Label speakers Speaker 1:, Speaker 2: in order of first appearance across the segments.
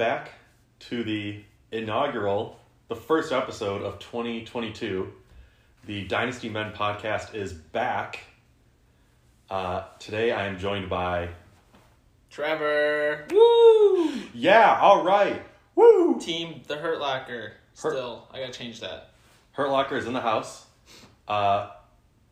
Speaker 1: All right, welcome back to the inaugural, the first episode of 2022. The Dynasty Men podcast is back. Uh, today I am joined by,
Speaker 2: Trevor. Woo!
Speaker 1: yeah, all right, woo!
Speaker 2: Team The Hurt Locker.
Speaker 1: Hurt-
Speaker 2: Still, I gotta change that.
Speaker 1: Hurt Locker is in the house. Uh,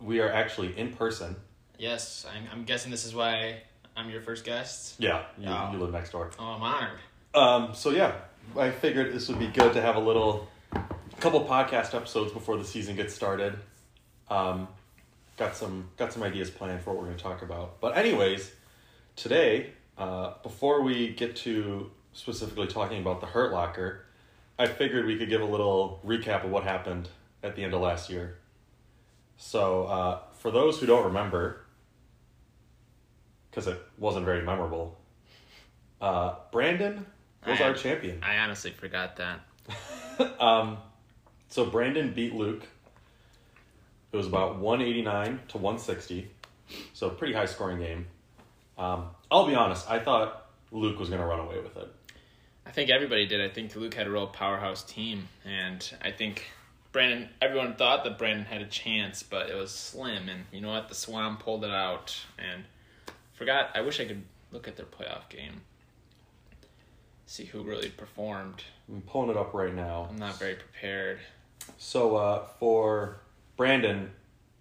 Speaker 1: we are actually in person.
Speaker 2: Yes, I'm, I'm guessing this is why I'm your first guest.
Speaker 1: Yeah, you,
Speaker 2: Oh.
Speaker 1: you live next door.
Speaker 2: Oh, I'm honored.
Speaker 1: Um, so yeah, I figured this would be good to have a little, couple podcast episodes before the season gets started. Um, got some got some ideas planned for what we're going to talk about. But anyways, today, uh, before we get to specifically talking about the Hurt Locker, I figured we could give a little recap of what happened at the end of last year. So uh, for those who don't remember, because it wasn't very memorable, uh, Brandon was
Speaker 2: I-
Speaker 1: our champion.
Speaker 2: I honestly forgot that.
Speaker 1: Um, so Brandon beat Luke. It was about 189 to 160. So pretty high scoring game. Um, I'll be honest, I thought Luke was going to run away with it.
Speaker 2: I think everybody did. I think Luke had a real powerhouse team, and I think Brandon. Everyone thought that Brandon had a chance, but it was slim. And you know what? The Swamp pulled it out, and forgot. I wish I could look at their playoff game, see who really performed.
Speaker 1: I'm pulling it up right now.
Speaker 2: I'm not very prepared.
Speaker 1: So uh, for Brandon,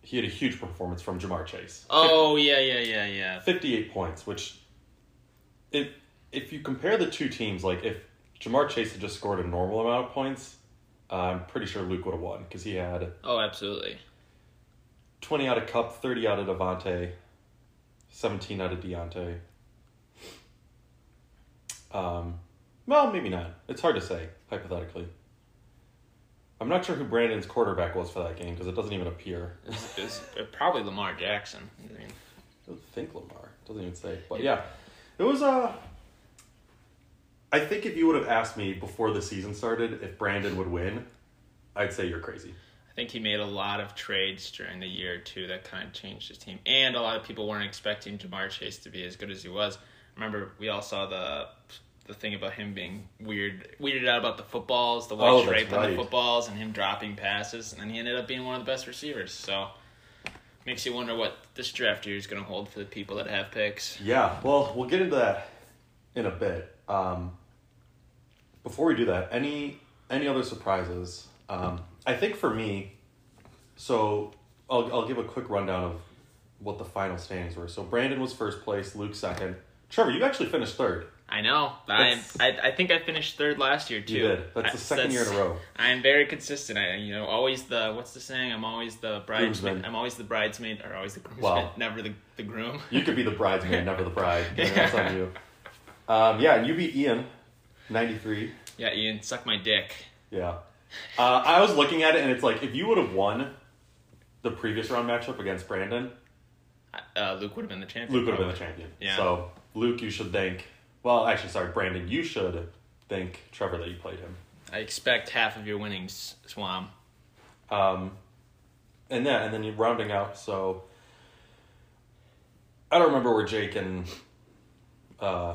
Speaker 1: he had a huge performance from Ja'Marr Chase.
Speaker 2: Oh yeah, yeah, yeah, yeah.
Speaker 1: 58 points, which if if you compare the two teams, like if Ja'Marr Chase had just scored a normal amount of points, uh, I'm pretty sure Luke would have won because he had
Speaker 2: Oh, absolutely.
Speaker 1: 20 out of Kupp, 30 out of Devontae, 17 out of Deontay. Um, well, maybe not. It's hard to say, hypothetically. I'm not sure who Brandon's quarterback was for that game because it doesn't even appear.
Speaker 2: It's, it's probably Lamar Jackson. I mean,
Speaker 1: I don't think Lamar. Doesn't even say. But yeah, it was Uh, I think if you would have asked me before the season started if Brandon would win, I'd say you're crazy.
Speaker 2: I think he made a lot of trades during the year too that kind of changed his team, and a lot of people weren't expecting Ja'Marr Chase to be as good as he was. Remember, we all saw the the thing about him being weird, weirded out about the footballs, the white
Speaker 1: Oh,
Speaker 2: stripe on the footballs, and him dropping passes, and then he ended up being one of the best receivers. So, makes you wonder what this draft year is going to hold for the people that have picks.
Speaker 1: Yeah, well, we'll get into that in a bit. Um, before we do that, any any other surprises? Um, I think for me, so I'll I'll give a quick rundown of what the final standings were. So Brandon was first place, Luke second. Trevor, you actually finished third.
Speaker 2: I know. I, I I think I finished third last year too.
Speaker 1: You did. That's the second year in a row.
Speaker 2: I'm very consistent. I you know always the what's the saying? I'm always the bridesmaid. I'm always the bridesmaid or always the groomsman.
Speaker 1: Wow.
Speaker 2: Never the the groom.
Speaker 1: You could be the bridesmaid, never the bride. I That's
Speaker 2: Yeah.
Speaker 1: on you. Um, yeah, and you beat Ian, ninety three.
Speaker 2: yeah, Ian, suck my dick.
Speaker 1: Yeah. Uh, I was looking at it, and it's like if you would have won the previous round matchup against Brandon,
Speaker 2: Uh, Luke would have been the champion.
Speaker 1: Luke would have been the champion.
Speaker 2: Yeah.
Speaker 1: So Luke, you should thank. Well, actually, sorry, Brandon, you should thank Trevor that you played him.
Speaker 2: I expect half of your winnings, Swam.
Speaker 1: Um, and yeah, and then you're rounding out. So I don't remember where Jake and uh,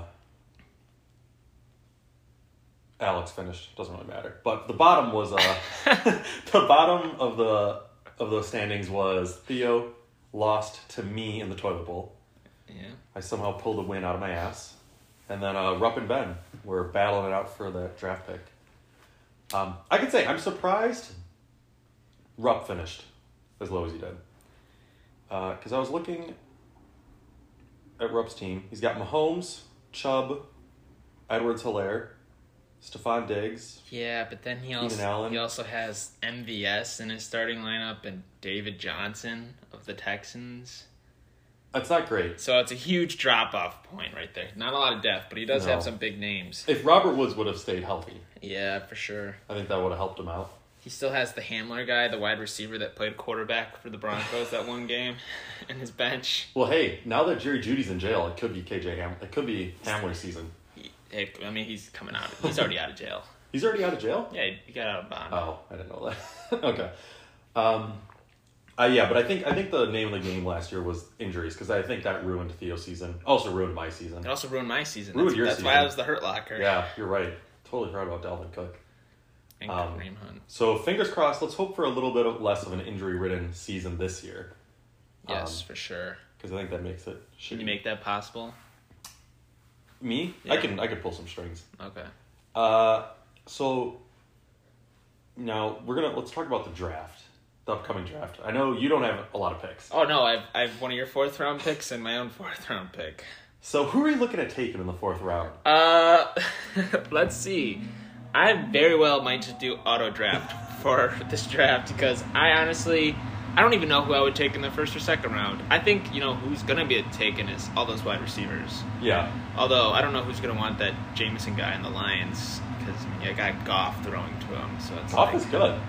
Speaker 1: Alex finished. Doesn't really matter. But the bottom was uh, the bottom of the of the standings was Theo lost to me in the toilet bowl.
Speaker 2: Yeah.
Speaker 1: I somehow pulled a win out of my ass. And then uh, Rupp and Ben were battling it out for the draft pick. Um, I can say I'm surprised Rupp finished as low as he did. Because I was looking at Rupp's team. He's got Mahomes, Chubb, Edwards Helaire, Stefon Diggs.
Speaker 2: Yeah, but then he also he also has MVS in his starting lineup and David Johnson of the Texans.
Speaker 1: That's not great.
Speaker 2: So it's a huge drop off point right there. Not a lot of depth, but he does
Speaker 1: No.
Speaker 2: have some big names.
Speaker 1: If Robert Woods would have stayed healthy,
Speaker 2: Yeah, for sure.
Speaker 1: I think that would have helped him out.
Speaker 2: He still has the Hamler guy, the wide receiver that played quarterback for the Broncos that one game, in his bench.
Speaker 1: Well, hey, now that Jerry Jeudy's in jail, it could be KJ Ham. It could be Hamler's season.
Speaker 2: He, hey, I mean, he's coming out. He's already out of jail.
Speaker 1: He's already out of jail.
Speaker 2: Yeah, he got out of bond.
Speaker 1: Oh, I didn't know that. okay. Um, Uh, yeah, but I think I think the name of the game last year was injuries because I think that ruined Theo's season. Also ruined my season.
Speaker 2: It also ruined my season.
Speaker 1: Ruined
Speaker 2: that's
Speaker 1: your
Speaker 2: that's why I was the hurt locker.
Speaker 1: Yeah, you're right. Totally forgot about Dalvin Cook.
Speaker 2: And
Speaker 1: Um,
Speaker 2: Kareem Hunt.
Speaker 1: So fingers crossed. Let's hope for a little bit of less of an injury-ridden season this year
Speaker 2: Yes,
Speaker 1: um,
Speaker 2: for sure.
Speaker 1: because I think that makes it.
Speaker 2: Can you make that possible?
Speaker 1: me? I can. I can pull some strings.
Speaker 2: Okay.
Speaker 1: Uh, so now we're gonna let's talk about the draft, the upcoming draft. I know you don't have a lot of picks.
Speaker 2: Oh no, I've I've one of your fourth round picks and my own fourth round pick.
Speaker 1: So who are you looking at taking in the fourth round?
Speaker 2: Uh, let's see. I very well might just do auto draft for this draft because I honestly, I don't even know who I would take in the first or second round. I think you know who's gonna be taken is all those wide receivers.
Speaker 1: Yeah,
Speaker 2: Although I don't know who's gonna want that Jameson guy in the Lions because I got Goff throwing to him, so it's
Speaker 1: Goff
Speaker 2: like,
Speaker 1: is good.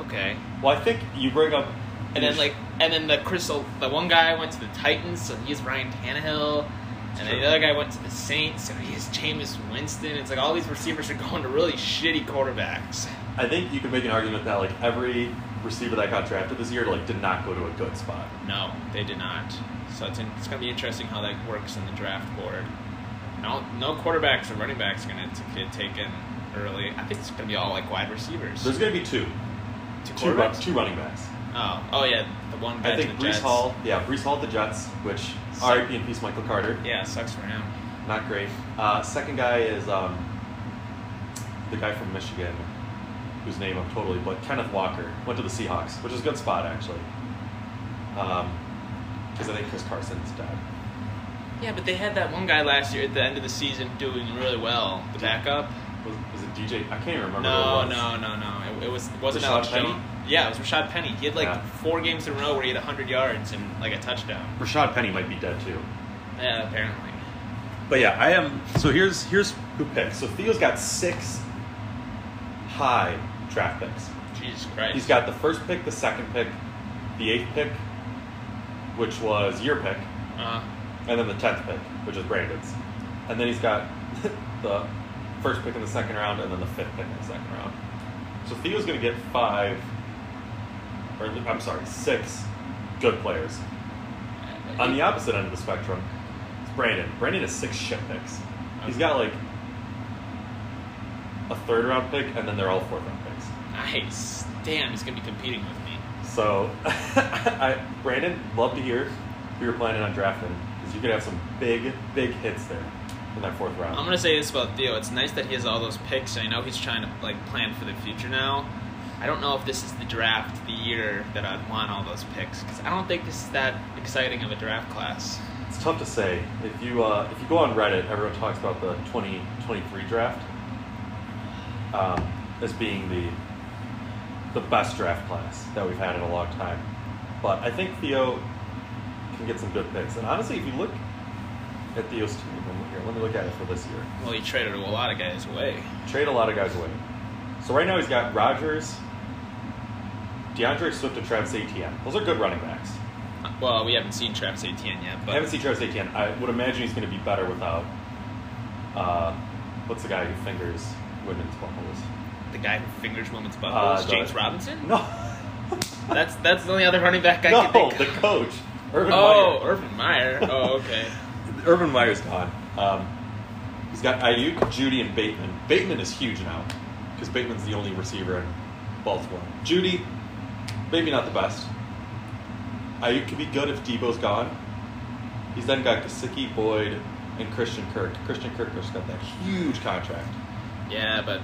Speaker 2: Okay.
Speaker 1: Well, I think you bring up
Speaker 2: And then like, and then the Crystal, the one guy went to the Titans, so he's Ryan Tannehill. And then the other guy went to the Saints, so he's Jameis Winston. It's like all these receivers are going to really shitty quarterbacks.
Speaker 1: I think you could make an argument that like every receiver that got drafted this year like did not go to a good spot.
Speaker 2: No, they did not. So it's, in, it's going to be interesting how that works in the draft board. No, no quarterbacks or running backs are going to get taken early. I think it's going to be all like wide receivers.
Speaker 1: There's going to be two,
Speaker 2: Two
Speaker 1: two, run, two running backs.
Speaker 2: Oh, oh yeah, the one guy
Speaker 1: I think
Speaker 2: to the
Speaker 1: Breece
Speaker 2: Jets.
Speaker 1: Hall, yeah, Breece Hall the Jets, which
Speaker 2: So-
Speaker 1: R.I.P. and peace, Michael Carter.
Speaker 2: Yeah, sucks for him.
Speaker 1: Not great. Uh, second guy is um, the guy from Michigan, whose name I'm totally but Kenneth Walker went to the Seahawks, which is a good spot actually. Because I think Chris Carson's dead.
Speaker 2: Yeah, but they had that one guy last year at the end of the season doing really well. The backup.
Speaker 1: Was, was it DJ? I can't even remember.
Speaker 2: No,
Speaker 1: who it was.
Speaker 2: no, no, no. It, it was it wasn't
Speaker 1: Rashaad
Speaker 2: Alex
Speaker 1: Penny?
Speaker 2: Jones. Yeah, it was Rashaad Penny. He had like
Speaker 1: Yeah.
Speaker 2: four games in a row where he had hundred yards and like a touchdown.
Speaker 1: Rashaad Penny might be dead too.
Speaker 2: Yeah, apparently.
Speaker 1: But yeah, I am. So here's here's who picked. So Theo's got six high draft picks.
Speaker 2: Jesus Christ.
Speaker 1: He's got the first pick, the second pick, the eighth pick, which was your pick,
Speaker 2: Uh,
Speaker 1: and then the tenth pick, which is Brandon's. And then he's got the first pick in the second round, and then the fifth pick in the second round. So Theo's going to get five, or I'm sorry, six good players. On the opposite end of the spectrum, it's Brandon. Brandon has six shit picks. He's got like a third round pick, and then they're all fourth round picks.
Speaker 2: nice. Damn, he's gonna be competing with me.
Speaker 1: So, I, Brandon, love to hear who you're planning on drafting because you could have some big, big hits there in that fourth round.
Speaker 2: I'm gonna say this about Theo. It's nice that he has all those picks. I know he's trying to like plan for the future now. I don't know if this is the draft, the year that I'd want all those picks because I don't think this is that exciting of a draft class.
Speaker 1: It's tough to say. If you uh, if you go on Reddit, everyone talks about the 2023 draft um, as being the the best draft class that we've had in a long time. But I think Theo can get some good picks. And honestly, if you look at Theo's team, and here, let me look at it for this year.
Speaker 2: Well, he traded a lot of guys away.
Speaker 1: Trade a lot of guys away. So right now he's got Rogers, D'Andre Swift, and Travis Etienne. Those are good running backs.
Speaker 2: Well, we haven't seen Travis Etienne yet,
Speaker 1: I haven't seen Travis Etienne. I would imagine he's going to be better without. Uh, what's the guy who fingers women's buttholes?
Speaker 2: the guy who fingers women's
Speaker 1: Uh,
Speaker 2: buttholes,
Speaker 1: the-
Speaker 2: James Robinson.
Speaker 1: No.
Speaker 2: That's that's the only other running back I
Speaker 1: no,
Speaker 2: can think. Of.
Speaker 1: The coach, Urban
Speaker 2: oh,
Speaker 1: Meyer.
Speaker 2: Urban Meyer. Oh, okay.
Speaker 1: Urban Meyer's gone. Um, he's got Aiyuk, Jeudy, and Bateman. Bateman is huge now because Bateman's the only receiver in Baltimore. Jeudy, maybe not the best. Aiyuk could be good if Deebo's gone. He's then got Gesicki, Boyd, and Christian Kirk. Christian Kirk just got that huge contract.
Speaker 2: Yeah, but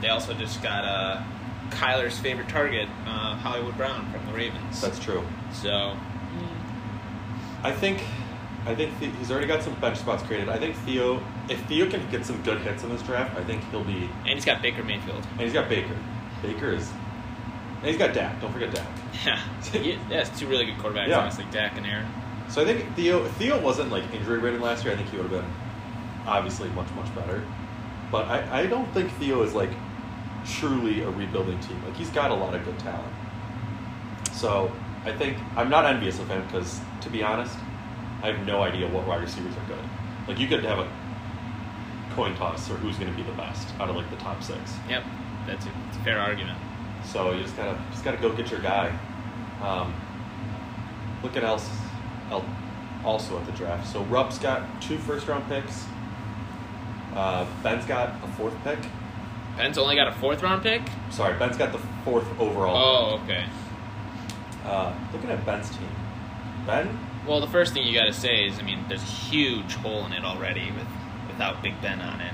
Speaker 2: they also just got uh, Kyler's favorite target, uh, Hollywood Brown from the Ravens.
Speaker 1: That's true.
Speaker 2: so.
Speaker 1: I think, I think the, he's already got some bench spots created. I think Theo, if Theo can get some good hits in this draft, I think he'll be.
Speaker 2: And he's got Baker Mayfield.
Speaker 1: And he's got Baker. Baker is. And he's got Dak. Don't forget Dak.
Speaker 2: Yeah, yeah, it's two really good quarterbacks,
Speaker 1: Yeah.
Speaker 2: honestly, Dak and Aaron.
Speaker 1: So I think Theo, if Theo wasn't like injury ridden last year, I think he would have been obviously much much better. But I, I don't think Theo is like truly a rebuilding team. Like he's got a lot of good talent. So I think I'm not envious of him because to be honest, I have no idea what wide receivers are good. Like you could have a coin toss or who's going to be the best out of like the top six.
Speaker 2: Yep, that's a, it's a fair argument.
Speaker 1: So you just gotta just gotta go get your guy. Um, at else, el- also at the draft. So Rupp's got two first round picks. Uh, Ben's got a fourth pick.
Speaker 2: Ben's only got a fourth round pick.
Speaker 1: Sorry, Ben's got the fourth overall.
Speaker 2: Oh, okay.
Speaker 1: Uh, looking at Ben's team, Ben.
Speaker 2: Well, the first thing you got to say is, I mean, there's a huge hole in it already with without Big Ben on it.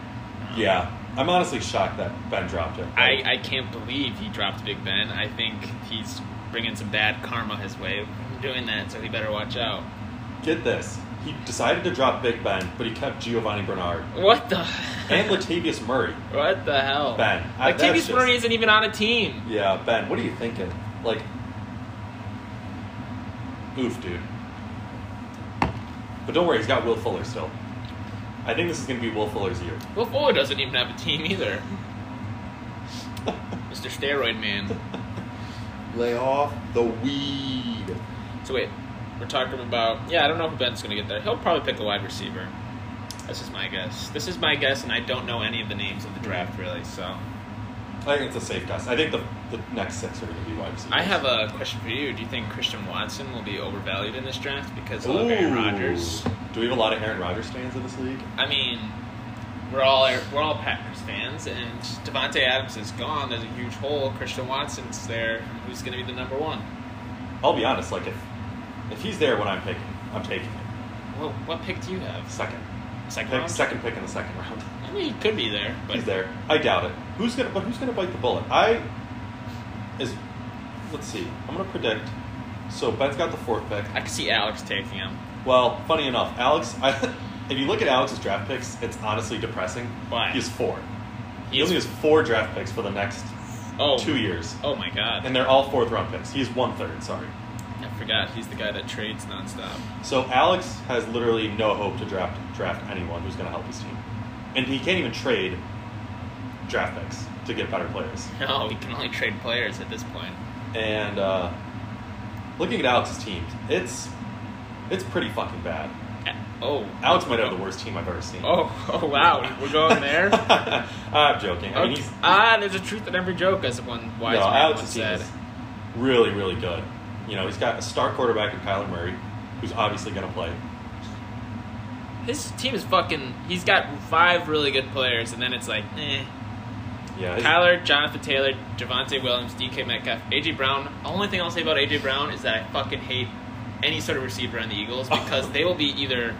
Speaker 2: Um,
Speaker 1: Yeah, I'm honestly shocked that Ben dropped it.
Speaker 2: I, I can't believe he dropped Big Ben. I think he's bringing some bad karma his way from doing that, so he better watch out.
Speaker 1: Get this. He decided to drop Big Ben, but he kept Giovani Bernard
Speaker 2: What the?
Speaker 1: and Latavius Murray.
Speaker 2: what the hell?
Speaker 1: Ben, I-
Speaker 2: Latavius
Speaker 1: just-
Speaker 2: Murray isn't even on a team.
Speaker 1: Yeah, Ben, what are you thinking? Like, oof, dude. But don't worry, he's got Will Fuller still. I think this is going to be Will Fuller's year.
Speaker 2: Will Fuller doesn't even have a team either. Mr. Steroid Man.
Speaker 1: Lay off the weed.
Speaker 2: So wait, we're talking about yeah. I don't know if Ben's gonna get there. He'll probably pick a wide receiver. This is my guess. This is my guess, and I don't know any of the names of the draft really. So
Speaker 1: I think it's a safe guess. I think the, the next six are going to be wide receivers.
Speaker 2: I have a question for you. Do you think Christian Watson will be overvalued in this draft because of Aaron Rodgers?
Speaker 1: Do we have a lot of Aaron Rodgers fans in this league?
Speaker 2: I mean, we're all we're all Packers fans, and Davante Adams is gone. There's a huge hole. Christian Watson's there. Who's going to be the number one?
Speaker 1: I'll be honest, like, if if he's there when I'm picking, I'm taking him.
Speaker 2: Well, what pick do you have?
Speaker 1: Second.
Speaker 2: Second
Speaker 1: Pick, second pick in the second round.
Speaker 2: He could be there, but
Speaker 1: He's there. I doubt it. Who's gonna? But who's gonna bite the bullet? I is. Let's see. I'm gonna predict. So Ben's got the fourth pick.
Speaker 2: I could see Alex taking him.
Speaker 1: Well, funny enough, Alex. I, if you look at Alex's draft picks, it's honestly depressing.
Speaker 2: Why?
Speaker 1: He has four. He,
Speaker 2: He
Speaker 1: only has four draft picks for the next
Speaker 2: Oh,
Speaker 1: two years,
Speaker 2: Oh my god!
Speaker 1: and they're all fourth round picks. He's one third. Sorry.
Speaker 2: I forgot he's the guy that trades nonstop.
Speaker 1: So Alex has literally no hope to draft draft anyone who's going to help his team, and he can't even trade draft picks to get better players.
Speaker 2: No, he can only trade players at this point.
Speaker 1: And uh, looking at Alex's team, it's it's pretty fucking bad.
Speaker 2: Oh,
Speaker 1: Alex might have the worst team I've ever seen.
Speaker 2: Oh, oh wow, we're going there.
Speaker 1: I'm joking. I mean,
Speaker 2: Okay.
Speaker 1: he's,
Speaker 2: Ah, there's a truth in every joke, as one wise
Speaker 1: no,
Speaker 2: man
Speaker 1: Alex's
Speaker 2: said.
Speaker 1: is really, really good. You know, he's got a star quarterback in Kyler Murray, who's obviously going to play.
Speaker 2: His team is fucking. He's got five really good players, and then it's like, eh.
Speaker 1: Yeah,
Speaker 2: Kyler, Jonathan Taylor, Javonte Williams, DK Metcalf, AJ Brown. The only thing I'll say about AJ Brown is that I fucking hate any sort of receiver on the Eagles because they will be either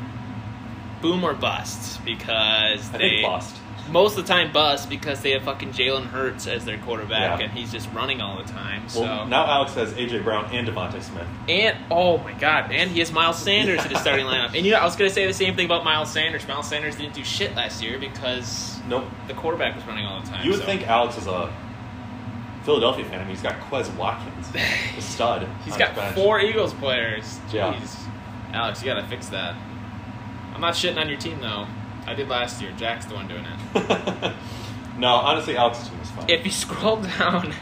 Speaker 2: boom or bust because
Speaker 1: I
Speaker 2: they
Speaker 1: bust.
Speaker 2: Most of the time bust because they have fucking Jalen Hurts as their quarterback
Speaker 1: Yeah.
Speaker 2: and he's just running all the time. So
Speaker 1: Well, now Alex has AJ Brown and DeVonta Smith.
Speaker 2: and oh my god, and he has Miles Sanders in his starting lineup. And you know, I was gonna say the same thing about Miles Sanders. Miles Sanders didn't do shit last year because
Speaker 1: Nope.
Speaker 2: the quarterback was running all the time.
Speaker 1: You would
Speaker 2: so.
Speaker 1: think Alex is a Philadelphia fan. I mean, he's got Quez Watkins, a stud.
Speaker 2: he's got four Eagles players. Jeez.
Speaker 1: Yeah.
Speaker 2: Alex, you gotta fix that. I'm not shitting on your team though. I did last year. Jack's the one doing it.
Speaker 1: no, honestly, Alex's team is fine.
Speaker 2: If you scroll down,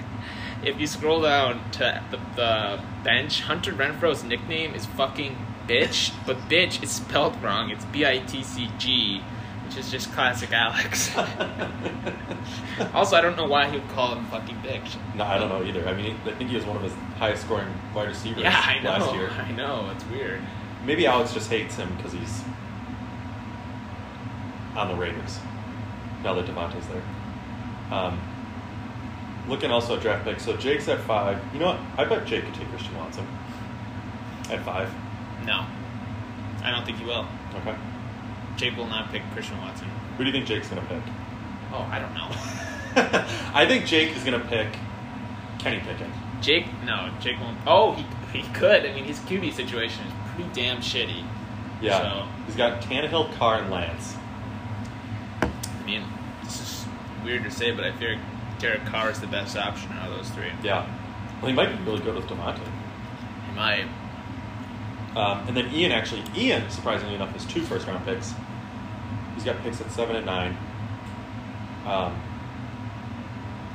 Speaker 2: if you scroll down to the, the bench, Hunter Renfrow's nickname is fucking bitch, but bitch is spelled wrong. It's B I T C G, which is just classic Alex. also, I don't know why he would call him fucking bitch.
Speaker 1: no, I don't know either. I mean, I think he was one of his highest scoring wide receivers
Speaker 2: Yeah, I know.
Speaker 1: last year.
Speaker 2: I know. It's weird.
Speaker 1: Maybe Alex just hates him because he's on the Raiders now that Davante's there. Um, looking also at draft picks. So Jake's at five. You know what? I bet Jake could take Christian Watson at five.
Speaker 2: No, I don't think he will.
Speaker 1: Okay.
Speaker 2: Jake will not pick Christian Watson.
Speaker 1: Who do you think Jake's gonna pick?
Speaker 2: Oh, I don't know.
Speaker 1: I think Jake is gonna pick Kenny Pickett.
Speaker 2: Jake, no, Jake won't. Oh, he, he could. I mean, his QB situation is pretty damn shitty.
Speaker 1: Yeah.
Speaker 2: So,
Speaker 1: He's got Tannehill, Carr, and Lance.
Speaker 2: Mean, this is weird to say, but I feel Derek Carr is the best option out of those three.
Speaker 1: Yeah. Well, he might be really good with Davante.
Speaker 2: He might.
Speaker 1: Um, and then Ian actually, Ian, surprisingly enough, has two first round picks. He's got picks at seven and nine. Um,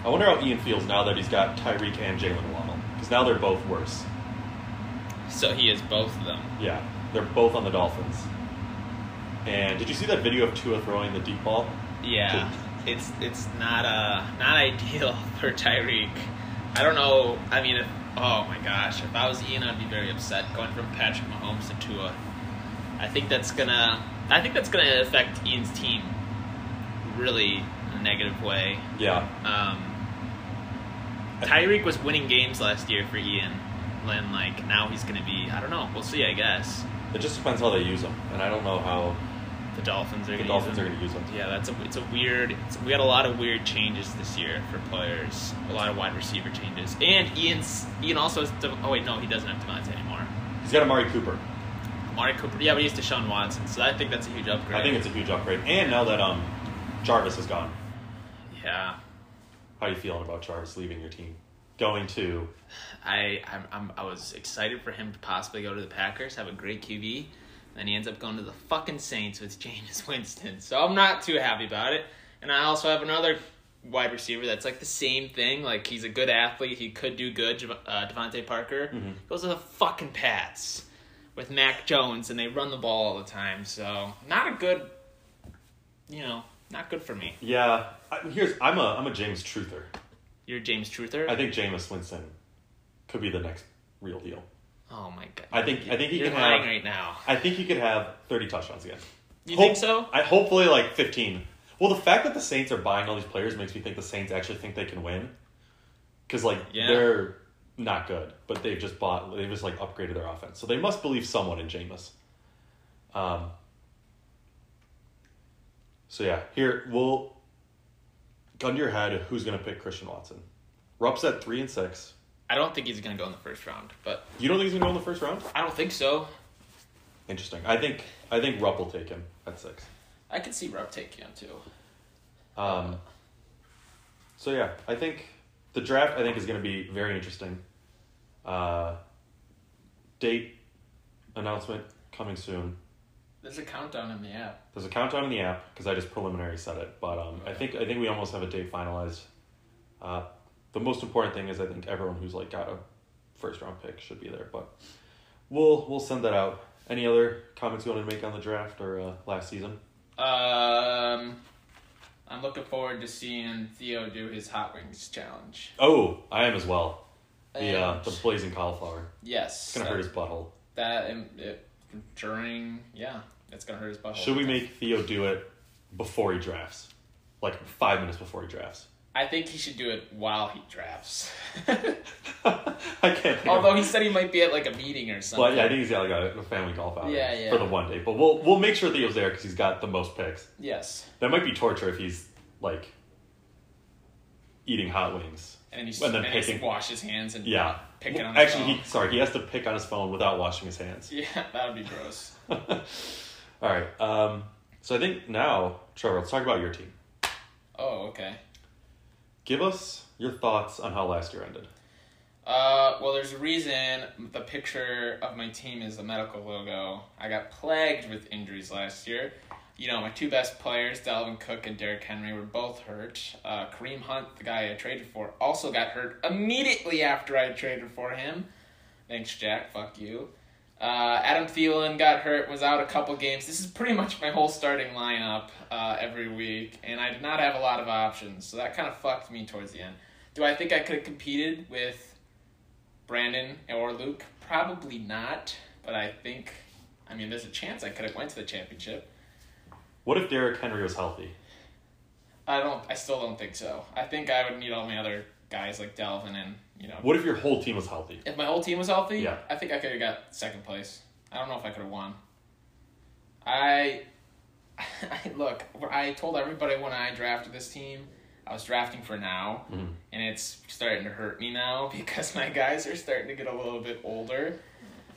Speaker 1: I wonder how Ian feels now that he's got Tyreek and Jaylen Waddle. Because now they're both worse.
Speaker 2: So he is both of them.
Speaker 1: Yeah. They're both on the Dolphins. And did you see that video of Tua throwing the deep ball?
Speaker 2: Yeah, it's it's not uh not ideal for Tyreek. I don't know. I mean, if Oh my gosh! If I was Ian, I'd be very upset going from Patrick Mahomes to Tua. I think that's gonna. I think that's gonna affect Ian's team really in a negative way.
Speaker 1: Yeah.
Speaker 2: Um, Tyreek was winning games last year for Ian. And like now he's gonna be. I don't know. We'll see. I guess
Speaker 1: It just depends how they use them, and I don't know how
Speaker 2: the Dolphins are
Speaker 1: the
Speaker 2: gonna.
Speaker 1: Dolphins
Speaker 2: use
Speaker 1: are going to use them.
Speaker 2: Yeah, that's a it's a weird. It's, we had a lot of weird changes this year for players. A lot of wide receiver changes, and Ian's Ian also has. Oh wait, no, he doesn't have Devontae anymore.
Speaker 1: He's got Amari Cooper.
Speaker 2: Amari Cooper, yeah, but he's Deshaun Watson, so I think that's a huge upgrade.
Speaker 1: I think it's a huge upgrade. And now that um, Jarvis is gone,
Speaker 2: yeah.
Speaker 1: how are you feeling about Jarvis leaving your team, going to?
Speaker 2: I I'm, I'm I was excited for him to possibly go to the Packers, have a great QB. Then he ends up going to the fucking Saints with Jameis Winston. So I'm not too happy about it. And I also have another wide receiver that's like the same thing. Like he's a good athlete. He could do good. Uh, DeVante Parker
Speaker 1: Mhm.
Speaker 2: goes to the fucking Pats with Mac Jones, and they run the ball all the time. So not a good. You know, not good for me.
Speaker 1: Yeah, I, here's I'm a I'm a James Truther.
Speaker 2: You're James Truther.
Speaker 1: I think Jameis Winston could be the next real deal.
Speaker 2: Oh my god.
Speaker 1: I think I think he
Speaker 2: You're
Speaker 1: can
Speaker 2: lying
Speaker 1: have.
Speaker 2: right now.
Speaker 1: I think he could have 30 touchdowns again.
Speaker 2: You
Speaker 1: Hope-
Speaker 2: think so?
Speaker 1: I hopefully like 15. Well, the fact that the Saints are buying all these players makes me think the Saints actually think they can win. Because like
Speaker 2: Yeah.
Speaker 1: they're not good, but they've just bought they've just like upgraded their offense, so they must believe somewhat in Jameis. Um. So yeah, here we'll gun to your head. Who's gonna pick Christian Watson? Rupp's at three and six.
Speaker 2: I don't think he's gonna go in the first round, but
Speaker 1: You don't think he's gonna go in the first round?
Speaker 2: I don't think so.
Speaker 1: Interesting. I think I think Rupp will take him at six.
Speaker 2: I could see Rupp taking him too.
Speaker 1: Um, so yeah, I think the draft I think is going to be very interesting. Uh, date announcement coming soon.
Speaker 2: There's a countdown in the app.
Speaker 1: There's a countdown in the app because I just preliminary set it, but um, I think I think we almost have a date finalized. Uh, the most important thing is I think everyone who's like got a first round pick should be there, but we'll we'll send that out. Any other comments you want to make on the draft or uh, last season?
Speaker 2: Um, I'm looking forward to seeing Theo do his hot wings challenge.
Speaker 1: Oh, I am as well. The uh, the blazing cauliflower.
Speaker 2: yes,
Speaker 1: It's gonna
Speaker 2: that,
Speaker 1: hurt his butthole.
Speaker 2: that and it, during yeah, it's gonna hurt his butt.
Speaker 1: Should we make Theo do it before he drafts? Like five minutes before he drafts.
Speaker 2: I think he should do it while he drafts.
Speaker 1: I can't think
Speaker 2: Although he said he might be at like a meeting or something.
Speaker 1: But yeah, I think he's got like a, family golf outing
Speaker 2: Yeah, yeah.
Speaker 1: for the one day. But we'll we'll make sure Theo's there because he's got the most picks.
Speaker 2: yes,
Speaker 1: That might be torture if he's like eating hot wings.
Speaker 2: and he's
Speaker 1: And
Speaker 2: and
Speaker 1: then
Speaker 2: he has
Speaker 1: picking-
Speaker 2: wash his hands and
Speaker 1: Yeah.
Speaker 2: picking
Speaker 1: Well,
Speaker 2: on his
Speaker 1: Actually,
Speaker 2: phone.
Speaker 1: he sorry he has to pick on his phone without washing his hands.
Speaker 2: Yeah, that would be gross.
Speaker 1: All right. Um, so I think now, Trevor, let's talk about your team.
Speaker 2: Oh, okay.
Speaker 1: Give us your thoughts on how last year ended.
Speaker 2: Uh, well, there's a reason the picture of my team is the medical logo. I got plagued with injuries last year. You know, my two best players, Dalvin Cook and Derrick Henry, were both hurt. Uh, Kareem Hunt, the guy I traded for, also got hurt immediately after I traded for him. Thanks, Jack. Fuck you. Uh, Adam Thielen got hurt, was out a couple games. This is pretty much my whole starting lineup uh, every week, and I did not have a lot of options, so that kind of fucked me towards the end. Do I think I could have competed with Brandon or Luke? Probably not, but I think, I mean, there's a chance I could have went to the championship.
Speaker 1: What if Derrick Henry was healthy?
Speaker 2: I don't. I still don't think so. I think I would need all my other guys like Dalvin and you know.
Speaker 1: What if your whole team was healthy?
Speaker 2: If my whole team was healthy,
Speaker 1: Yeah.
Speaker 2: I think I could have got second place. I don't know if I could have won. I, I look. I told everybody when I drafted this team, I was drafting for now,
Speaker 1: Mhm.
Speaker 2: and it's starting to hurt me now because my guys are starting to get a little bit older.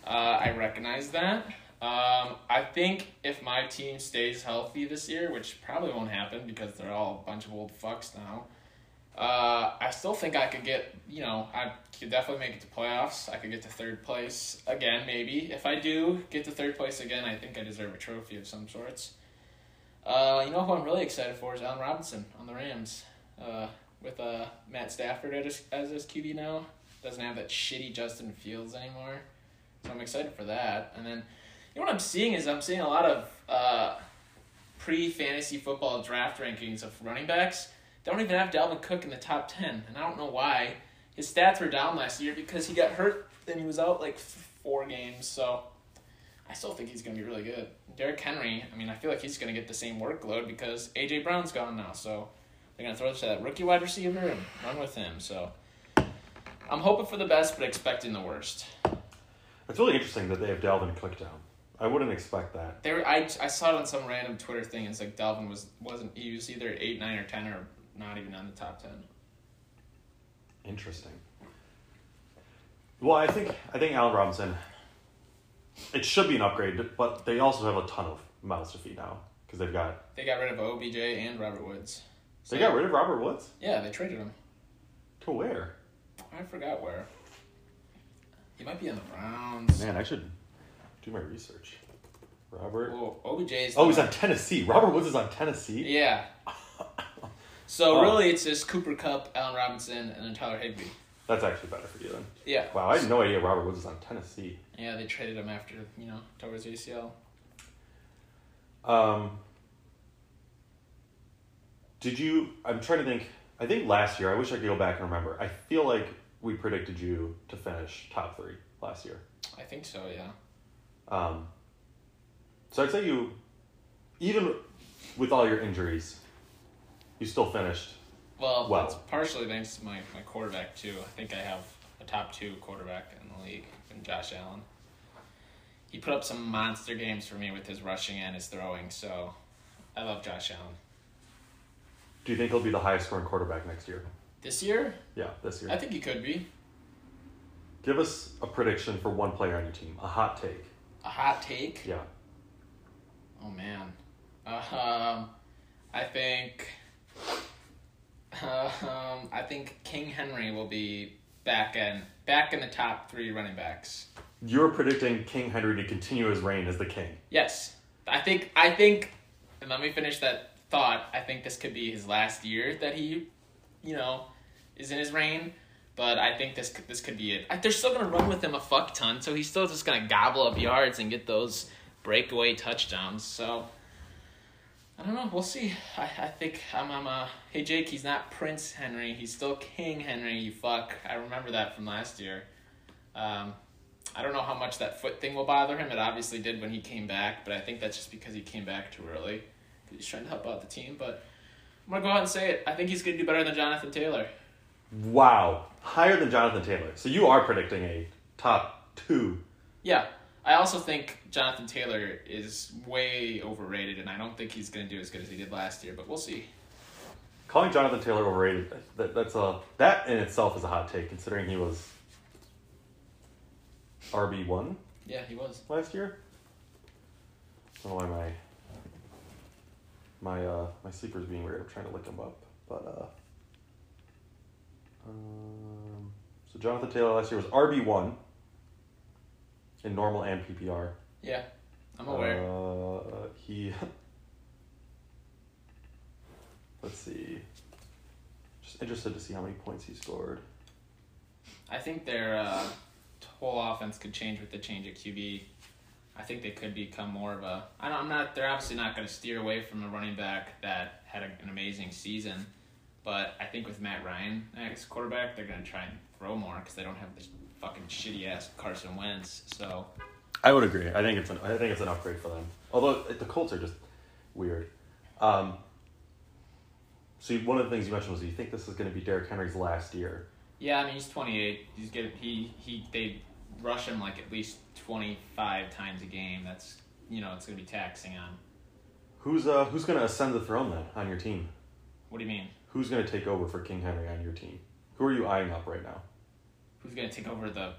Speaker 2: Uh, I recognize that. Um, I think if my team stays healthy this year, which probably won't happen because they're all a bunch of old fucks now, uh, I still think I could get, you know, I could definitely make it to playoffs. I could get to third place again, maybe. If I do get to third place again, I think I deserve a trophy of some sorts. Uh, you know who I'm really excited for is Allen Robinson on the Rams. Uh, with uh, Matt Stafford as his, as his QB now. Doesn't have that shitty Justin Fields anymore. So I'm excited for that. And then, you know what I'm seeing is I'm seeing a lot of uh, pre fantasy football draft rankings of running backs. They don't even have Dalvin Cook in the top 10. And I don't know why. his stats were down last year because he got hurt. Then he was out like f- four games. So I still think he's gonna be really good. Derrick Henry. I mean, I feel like he's gonna get the same workload because AJ Brown's gone now. So they're gonna throw this to that rookie wide receiver and run with him. So I'm hoping for the best, but expecting the worst.
Speaker 1: It's really interesting that they have Dalvin Cook down. I wouldn't expect that.
Speaker 2: There, I, I saw it on some random Twitter thing. It's like Dalvin was wasn't he was either eight, nine, or ten, or not even on the top ten.
Speaker 1: Interesting. Well, I think I think Allen Robinson. It should be an upgrade, but they also have a ton of mouths to feed now because they've got
Speaker 2: They got rid of OBJ and Robert Woods.
Speaker 1: So they got rid of Robert Woods
Speaker 2: Yeah, they traded him.
Speaker 1: to where?
Speaker 2: I forgot where. He might be on the Browns.
Speaker 1: Man, I should do my research. Robert.
Speaker 2: Well, OBJ's.
Speaker 1: Oh, he's on Tennessee. Robert Woods is on Tennessee.
Speaker 2: Yeah. So
Speaker 1: Oh.
Speaker 2: really, it's just Cooper Kupp, Allen Robinson, and then Tyler Higbee.
Speaker 1: That's actually better for you then.
Speaker 2: Yeah.
Speaker 1: Wow, I had no idea Robert Woods is on Tennessee.
Speaker 2: Yeah, they traded him after you know towards ACL.
Speaker 1: Um, did you? I'm trying to think. I think last year. I wish I could go back and remember. I feel like we predicted you to finish top three last year.
Speaker 2: I think so. Yeah.
Speaker 1: Um, so I'd say you, even with all your injuries, you still finished.
Speaker 2: Well,
Speaker 1: Wow.
Speaker 2: that's partially thanks to my, my quarterback too. I think I have a top two quarterback in the league in Josh Allen. He put up some monster games for me with his rushing and his throwing, so I love Josh Allen.
Speaker 1: Do you think he'll be the highest scoring quarterback next year?
Speaker 2: This year,
Speaker 1: Yeah, this year.
Speaker 2: I think he could be.
Speaker 1: Give us a prediction for one player on your team. A hot take.
Speaker 2: A hot take.
Speaker 1: Yeah.
Speaker 2: Oh man, um, I think, um, I think King Henry will be back in back in the top three running backs.
Speaker 1: You're predicting King Henry to continue his reign as the king.
Speaker 2: Yes, I think I think, and let me finish that thought. I think this could be his last year that he, you know, is in his reign. But I think this could, this could be it. They're still gonna run with him a fuck ton, so he's still just gonna gobble up yards and get those breakaway touchdowns. So I don't know. We'll see. I, I think I'm I'm uh hey Jake. He's not Prince Henry. He's still King Henry. You fuck. I remember that from last year. Um, I don't know how much that foot thing will bother him. It obviously did when he came back, but I think that's just because he came back too early. He's trying to help out the team, but I'm gonna go out and say it. I think he's gonna do better than Jonathan Taylor.
Speaker 1: Wow. Higher than Jonathan Taylor. So you are predicting a top two.
Speaker 2: Yeah, I also think Jonathan Taylor is way overrated, and I don't think he's gonna do as good as he did last year. But we'll see.
Speaker 1: Calling Jonathan Taylor overrated, that, that's a that in itself is a hot take, considering he was RB one
Speaker 2: Yeah, he was.
Speaker 1: last year. I don't know why my my uh my sleeper's being weird. I'm trying to look him up, but uh. Um, so Jonathan Taylor last year was RB one. In normal and PPR.
Speaker 2: Yeah, I'm aware.
Speaker 1: Uh, he. Let's see. Just interested to see how many points he scored.
Speaker 2: I think their uh, whole offense could change with the change at QB. I think they could become more of a. I don't, I'm not. They're obviously not going to steer away from a running back that had a, an amazing season, but I think with Matt Ryan as quarterback, they're going to try and throw more because they don't have this fucking shitty ass Carson Wentz. So
Speaker 1: I would agree. I think it's an. I think it's an upgrade for them. Although the Colts are just weird. Um, so you- one of the things you mentioned was you think this is going to be Derrick Henry's last year.
Speaker 2: yeah, I mean he's 28. He's getting he he they rush him like at least 25 times a game. That's you know it's going to be taxing on.
Speaker 1: Who's uh Who's going to ascend the throne then on your team?
Speaker 2: What do you mean?
Speaker 1: Who's going to take over for King Henry on your team? Who are you eyeing up right now?
Speaker 2: Who's going to take over the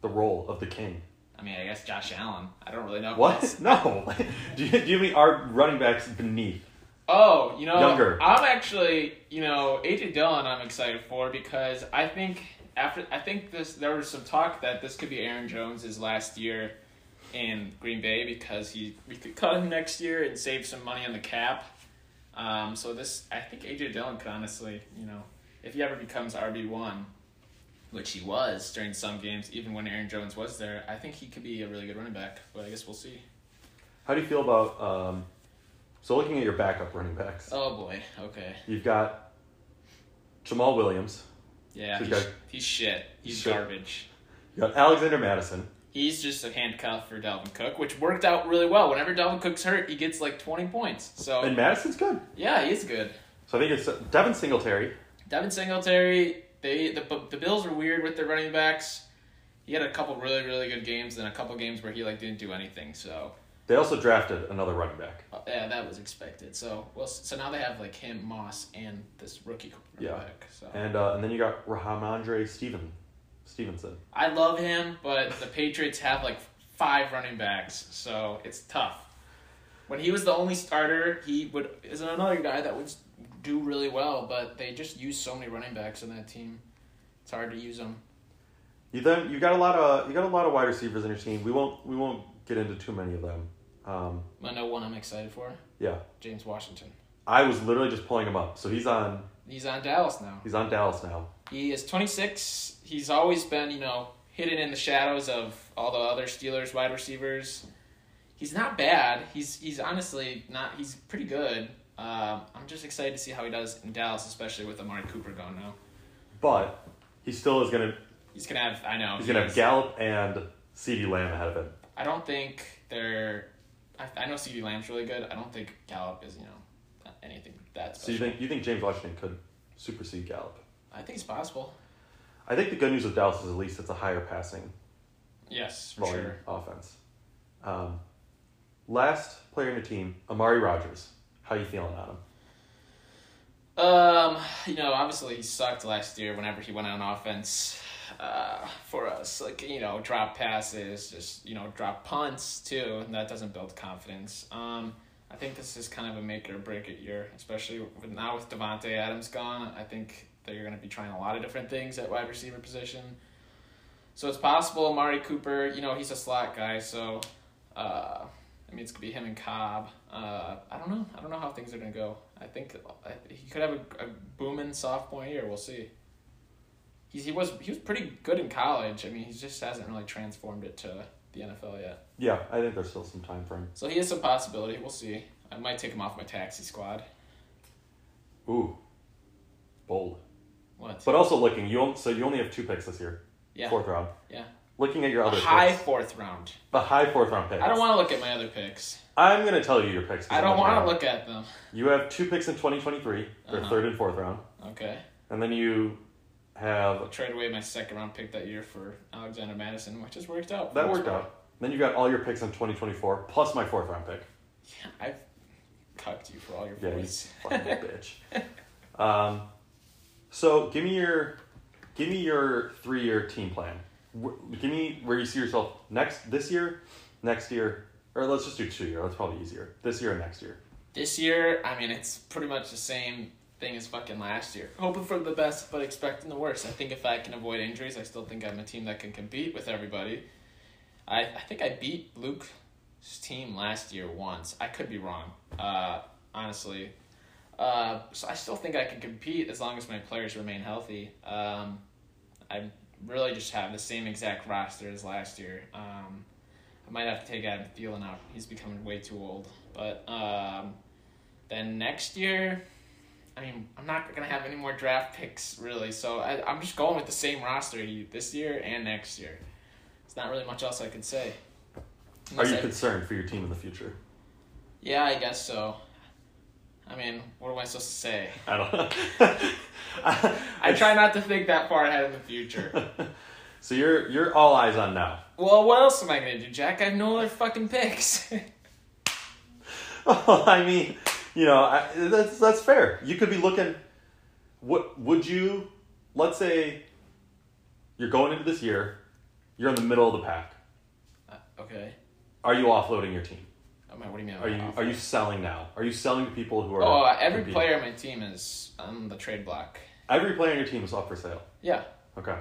Speaker 1: The role of the king.
Speaker 2: I mean, I guess Josh Allen. I don't really know.
Speaker 1: What? No. do, you, do you mean our running backs beneath?
Speaker 2: Oh, you know,
Speaker 1: Younger.
Speaker 2: I'm actually, you know, AJ Dillon. I'm excited for because I think after I think this there was some talk that this could be Aaron Jones's last year in Green Bay because he we could cut him next year and save some money on the cap. Um, so this I think AJ Dillon could honestly, you know, if he ever becomes RB one, which he was during some games, even when Aaron Jones was there, I think he could be a really good running back. But I guess we'll see.
Speaker 1: How do you feel about um, so looking at your backup running backs?
Speaker 2: Oh boy. Okay.
Speaker 1: You've got Jamaal Williams,
Speaker 2: Yeah,
Speaker 1: So
Speaker 2: he's,
Speaker 1: got-
Speaker 2: he's shit. He's
Speaker 1: Shit.
Speaker 2: garbage.
Speaker 1: You got Alexander Mattison.
Speaker 2: He's just a handcuff for Dalvin Cook, which worked out really well. Whenever Dalvin Cook's hurt, he gets like 20 points. So,
Speaker 1: And Mattison's good.
Speaker 2: yeah, he's good.
Speaker 1: So I think it's Devin Singletary.
Speaker 2: Devin Singletary, they the, the Bills are weird with their running backs. He had a couple really, really good games and a couple games where he like didn't do anything. So,
Speaker 1: They also drafted another running back.
Speaker 2: uh, yeah, that was expected. So, well, so now they have like him, Moss, and this rookie running
Speaker 1: Yeah.
Speaker 2: back. So,
Speaker 1: And uh, and then you got Rhamondre Steven, Stevenson.
Speaker 2: I love him, but the Patriots have like five running backs, so it's tough. When he was the only starter, he would is another guy that would do really well, but they just use so many running backs in that team. It's hard to use them.
Speaker 1: You then you got a lot of you got a lot of wide receivers in your team. We won't we won't get into too many of them. Um,
Speaker 2: I know one I'm excited for,
Speaker 1: yeah,
Speaker 2: James Washington.
Speaker 1: I was literally just pulling him up. So he's on
Speaker 2: He's on Dallas now.
Speaker 1: he's on Dallas now.
Speaker 2: He is 26. He's always been, you know, hidden in the shadows of all the other Steelers wide receivers. He's not bad. He's he's honestly not. He's pretty good. Um, I'm just excited to see how he does in Dallas, especially with Amari Cooper gone now.
Speaker 1: But he still is gonna
Speaker 2: He's gonna have. I know.
Speaker 1: he's gonna have Gallup and CeeDee Lamb ahead of him.
Speaker 2: I don't think they're. I, I know CeeDee Lamb's really good. I don't think Gallup is. You know, anything that
Speaker 1: So you think you think James Washington could supersede Gallup?
Speaker 2: I think it's possible.
Speaker 1: I think the good news with Dallas is at least it's a higher passing
Speaker 2: Yes, for sure.
Speaker 1: offense. Um, last player in the team, Amari Rodgers. How you feeling on him?
Speaker 2: Um, you know, obviously he sucked last year whenever he went on offense uh, for us. Like, you know, drop passes, just, you know, drop punts too, and that doesn't build confidence. Um, I think this is kind of a make or break it year, especially with, now with Davante Adams gone. I think they're going to be trying a lot of different things at wide receiver position. So it's possible Amari Cooper, you know, he's a slot guy, so uh, I mean, it's gonna be him and Cobb. Uh, I don't know. I don't know how things are gonna go. I think he could have a, a booming sophomore year. We'll see. He's, he was he was pretty good in college. I mean, he just hasn't really transformed it to the NFL yet.
Speaker 1: Yeah, I think there's still some time for him.
Speaker 2: So he has some possibility. We'll see. I might take him off my taxi squad.
Speaker 1: Ooh, bold.
Speaker 2: What?
Speaker 1: But also looking, you on- so you only have two picks this year,
Speaker 2: yeah,
Speaker 1: fourth round.
Speaker 2: yeah.
Speaker 1: Looking at your other
Speaker 2: high
Speaker 1: picks,
Speaker 2: fourth round.
Speaker 1: the high fourth round picks.
Speaker 2: I don't want to look at my other picks.
Speaker 1: I'm gonna tell you your picks.
Speaker 2: I don't want to look at them.
Speaker 1: You have two picks in 2023, or
Speaker 2: Uh-huh.
Speaker 1: third and fourth round,
Speaker 2: Okay.
Speaker 1: and then you have
Speaker 2: I'll trade away my second round pick that year for Alexander Mattison, which has worked out.
Speaker 1: that worked
Speaker 2: part.
Speaker 1: out. Then you got all your picks in 2024 plus my fourth round pick.
Speaker 2: Yeah, I've cucked you for all your
Speaker 1: Yeah, you
Speaker 2: votes.
Speaker 1: fucking bitch. Um, so give me your, give me your three year team plan. Wh- Give me where you see yourself next this year, next year, or let's just do two year. That's probably easier. This year and next year.
Speaker 2: This year, I mean, it's pretty much the same thing as fucking last year. Hoping for the best, but expecting the worst. I think if I can avoid injuries, I still think I'm a team that can compete with everybody. I, I think I beat Luke's team last year once. I could be wrong, uh, honestly. Uh, so I still think I can compete as long as my players remain healthy. Um, I really just have the same exact roster as last year. Um, I might have to take Adam Thielen out. He's becoming way too old. But um, then next year, I mean, I'm not gonna have any more draft picks really. So I, I'm just going with the same roster this year and next year. It's not really much else I could say.
Speaker 1: Are
Speaker 2: Unless
Speaker 1: you
Speaker 2: I-
Speaker 1: concerned for your team in the future?
Speaker 2: yeah, I guess so. I mean, what am I supposed to say?
Speaker 1: I don't know.
Speaker 2: I try not to think that far ahead in the future.
Speaker 1: So you're you're all eyes on now.
Speaker 2: well, what else am I gonna do, Jack? I have no other fucking picks.
Speaker 1: I mean, you know, I, that's that's fair. You could be looking. What would you? Let's say you're going into this year. You're in the middle of the pack.
Speaker 2: Uh, okay.
Speaker 1: Are you offloading your team?
Speaker 2: Oh, man, what do you mean?
Speaker 1: Are you
Speaker 2: off?
Speaker 1: are you selling now? Are you selling to people who are?
Speaker 2: Oh, uh, every
Speaker 1: competing?
Speaker 2: player on my team is on the trade block.
Speaker 1: Every player on your team is up for sale.
Speaker 2: Yeah,
Speaker 1: Okay.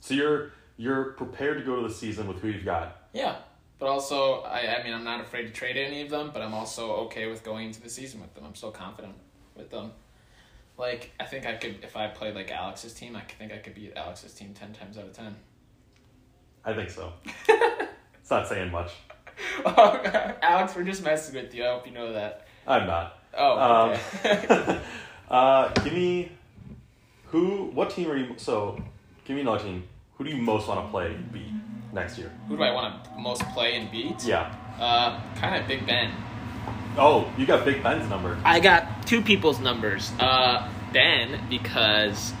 Speaker 1: So you're you're prepared to go to the season with who you've got.
Speaker 2: yeah. But also, I, I mean, I'm not afraid to trade any of them, but I'm also okay with going into the season with them. I'm so confident with them. Like, I think I could, if I played like Alex's team, I could think I could beat Alex's team 10 times out of 10.
Speaker 1: I think so. it's not saying much.
Speaker 2: Oh, Alex, we're just messing with you. I hope you know that.
Speaker 1: I'm not.
Speaker 2: Oh,
Speaker 1: Um, uh, give me Who? What team are you? So, give me another team. Who do you most want to play beat next year?
Speaker 2: Who do I want to most play and beat?
Speaker 1: Yeah.
Speaker 2: Uh, kind of Big Ben.
Speaker 1: Oh, you got Big Ben's number.
Speaker 2: I got two people's numbers. Uh, Ben because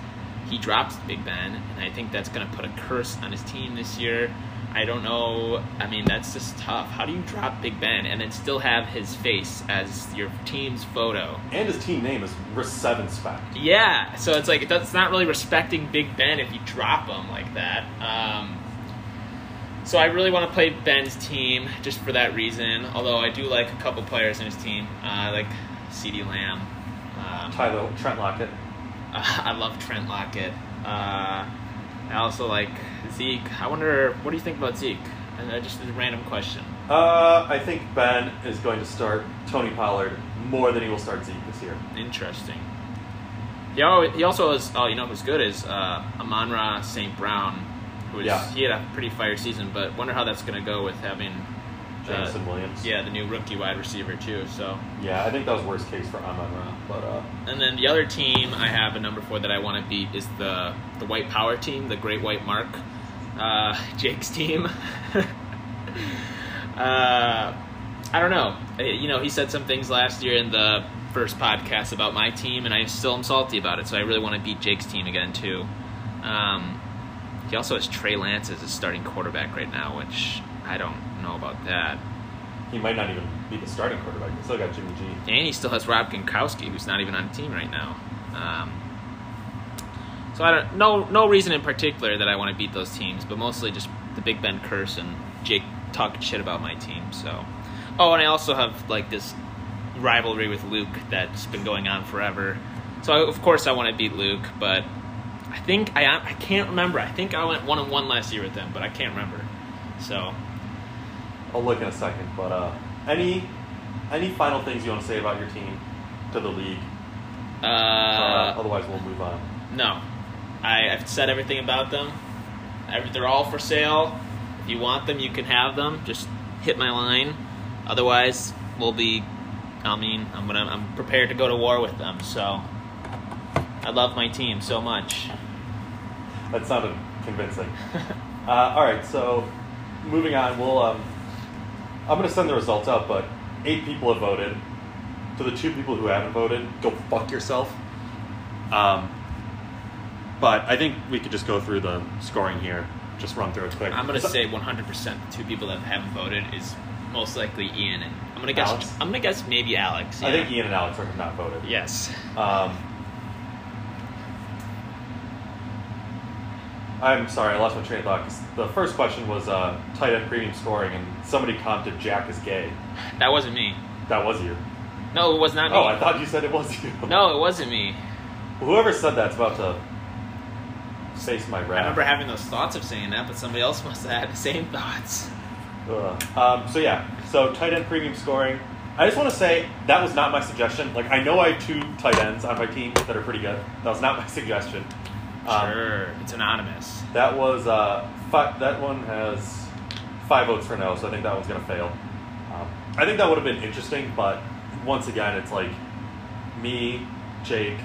Speaker 2: he drops Big Ben, and I think that's gonna put a curse on his team this year. I don't know. I mean, that's just tough. How do you drop Big Ben and then still have his face as your team's photo?
Speaker 1: And his team name is Seven Spec.
Speaker 2: Yeah, so it's like it's not really respecting Big Ben if you drop him like that. Um, so I really want to play Ben's team just for that reason. Although I do like a couple players in his team. Uh, I like CeeDee Lamb. Um,
Speaker 1: Tyler Trent Lockett.
Speaker 2: I love Trent Lockett. Uh, I also like Zeke. I wonder, what do you think about Zeke? And uh, just a random question.
Speaker 1: Uh, I think Ben is going to start Tony Pollard more than he will start Zeke this year.
Speaker 2: Interesting. He, al- he also is. Oh, you know who's good is uh, Amon-Ra St. Brown. Who is,
Speaker 1: Yeah.
Speaker 2: He had a pretty fire season, but wonder how that's going to go with having. Uh,
Speaker 1: Jameson Williams.
Speaker 2: yeah, the new rookie wide receiver too. So,
Speaker 1: Yeah, I think that was worst case for Amon Ra. But uh,
Speaker 2: and then the other team I have a number four that I want to beat is the the White Power team, the Great White Mark, uh, Jake's team. uh, I don't know. You know, he said some things last year in the first podcast about my team, and I still am salty about it. So I really want to beat Jake's team again too. Um, he also has Trey Lance as his starting quarterback right now, which I don't know about that.
Speaker 1: he might not even be the starting quarterback. He still got Jimmy G.
Speaker 2: And he still has Rob Gronkowski, who's not even on the team right now. Um, so I don't no no reason in particular that I want to beat those teams, but mostly just the Big Ben curse and Jake talking shit about my team. So, oh, and I also have like this rivalry with Luke that's been going on forever. So of course I want to beat Luke, but I think I I can't remember. I think I went one and one last year with him, but I can't remember. So
Speaker 1: I'll look in a second. But uh, any any final things you want to say about your team to the league?
Speaker 2: uh,
Speaker 1: Uh, otherwise, we'll move on.
Speaker 2: No, I, I've said everything about them. Every, they're all for sale. If you want them, you can have them. Just hit my line. Otherwise, we'll be. I mean, I'm gonna. I'm prepared to go to war with them. So, I love my team so much.
Speaker 1: That sounded convincing. uh, all right, so moving on, we'll. Um, I'm going to send the results out, but eight people have voted. To the two people who haven't voted, go fuck yourself. Um, but I think we could just go through the scoring here. Just run through it quick.
Speaker 2: I'm gonna
Speaker 1: So-
Speaker 2: say 100% the two people that haven't voted is most likely Ian and I'm gonna guess.
Speaker 1: Alex?
Speaker 2: I'm gonna guess maybe Alex.
Speaker 1: I think Ian and Alex have not voted.
Speaker 2: Yes.
Speaker 1: Um, I'm sorry, I lost my train of thought. the first question was uh, tight end premium scoring, and somebody commented Jack is gay.
Speaker 2: That wasn't me.
Speaker 1: That was you.
Speaker 2: No, it was not me.
Speaker 1: Oh, I thought you said it was you.
Speaker 2: No, it wasn't me.
Speaker 1: Whoever said that's about to face my wrath.
Speaker 2: I remember having those thoughts of saying that, but somebody else must have had the same thoughts.
Speaker 1: Um, so yeah, so tight end premium scoring. I just want to say that was not my suggestion. Like I know I have two tight ends on my team that are pretty good. That was not my suggestion. Um,
Speaker 2: sure, it's anonymous.
Speaker 1: That was uh, fi- that one has five votes for no, so I think that one's gonna fail. Um, I think that would have been interesting, but once again, it's like me, Jake,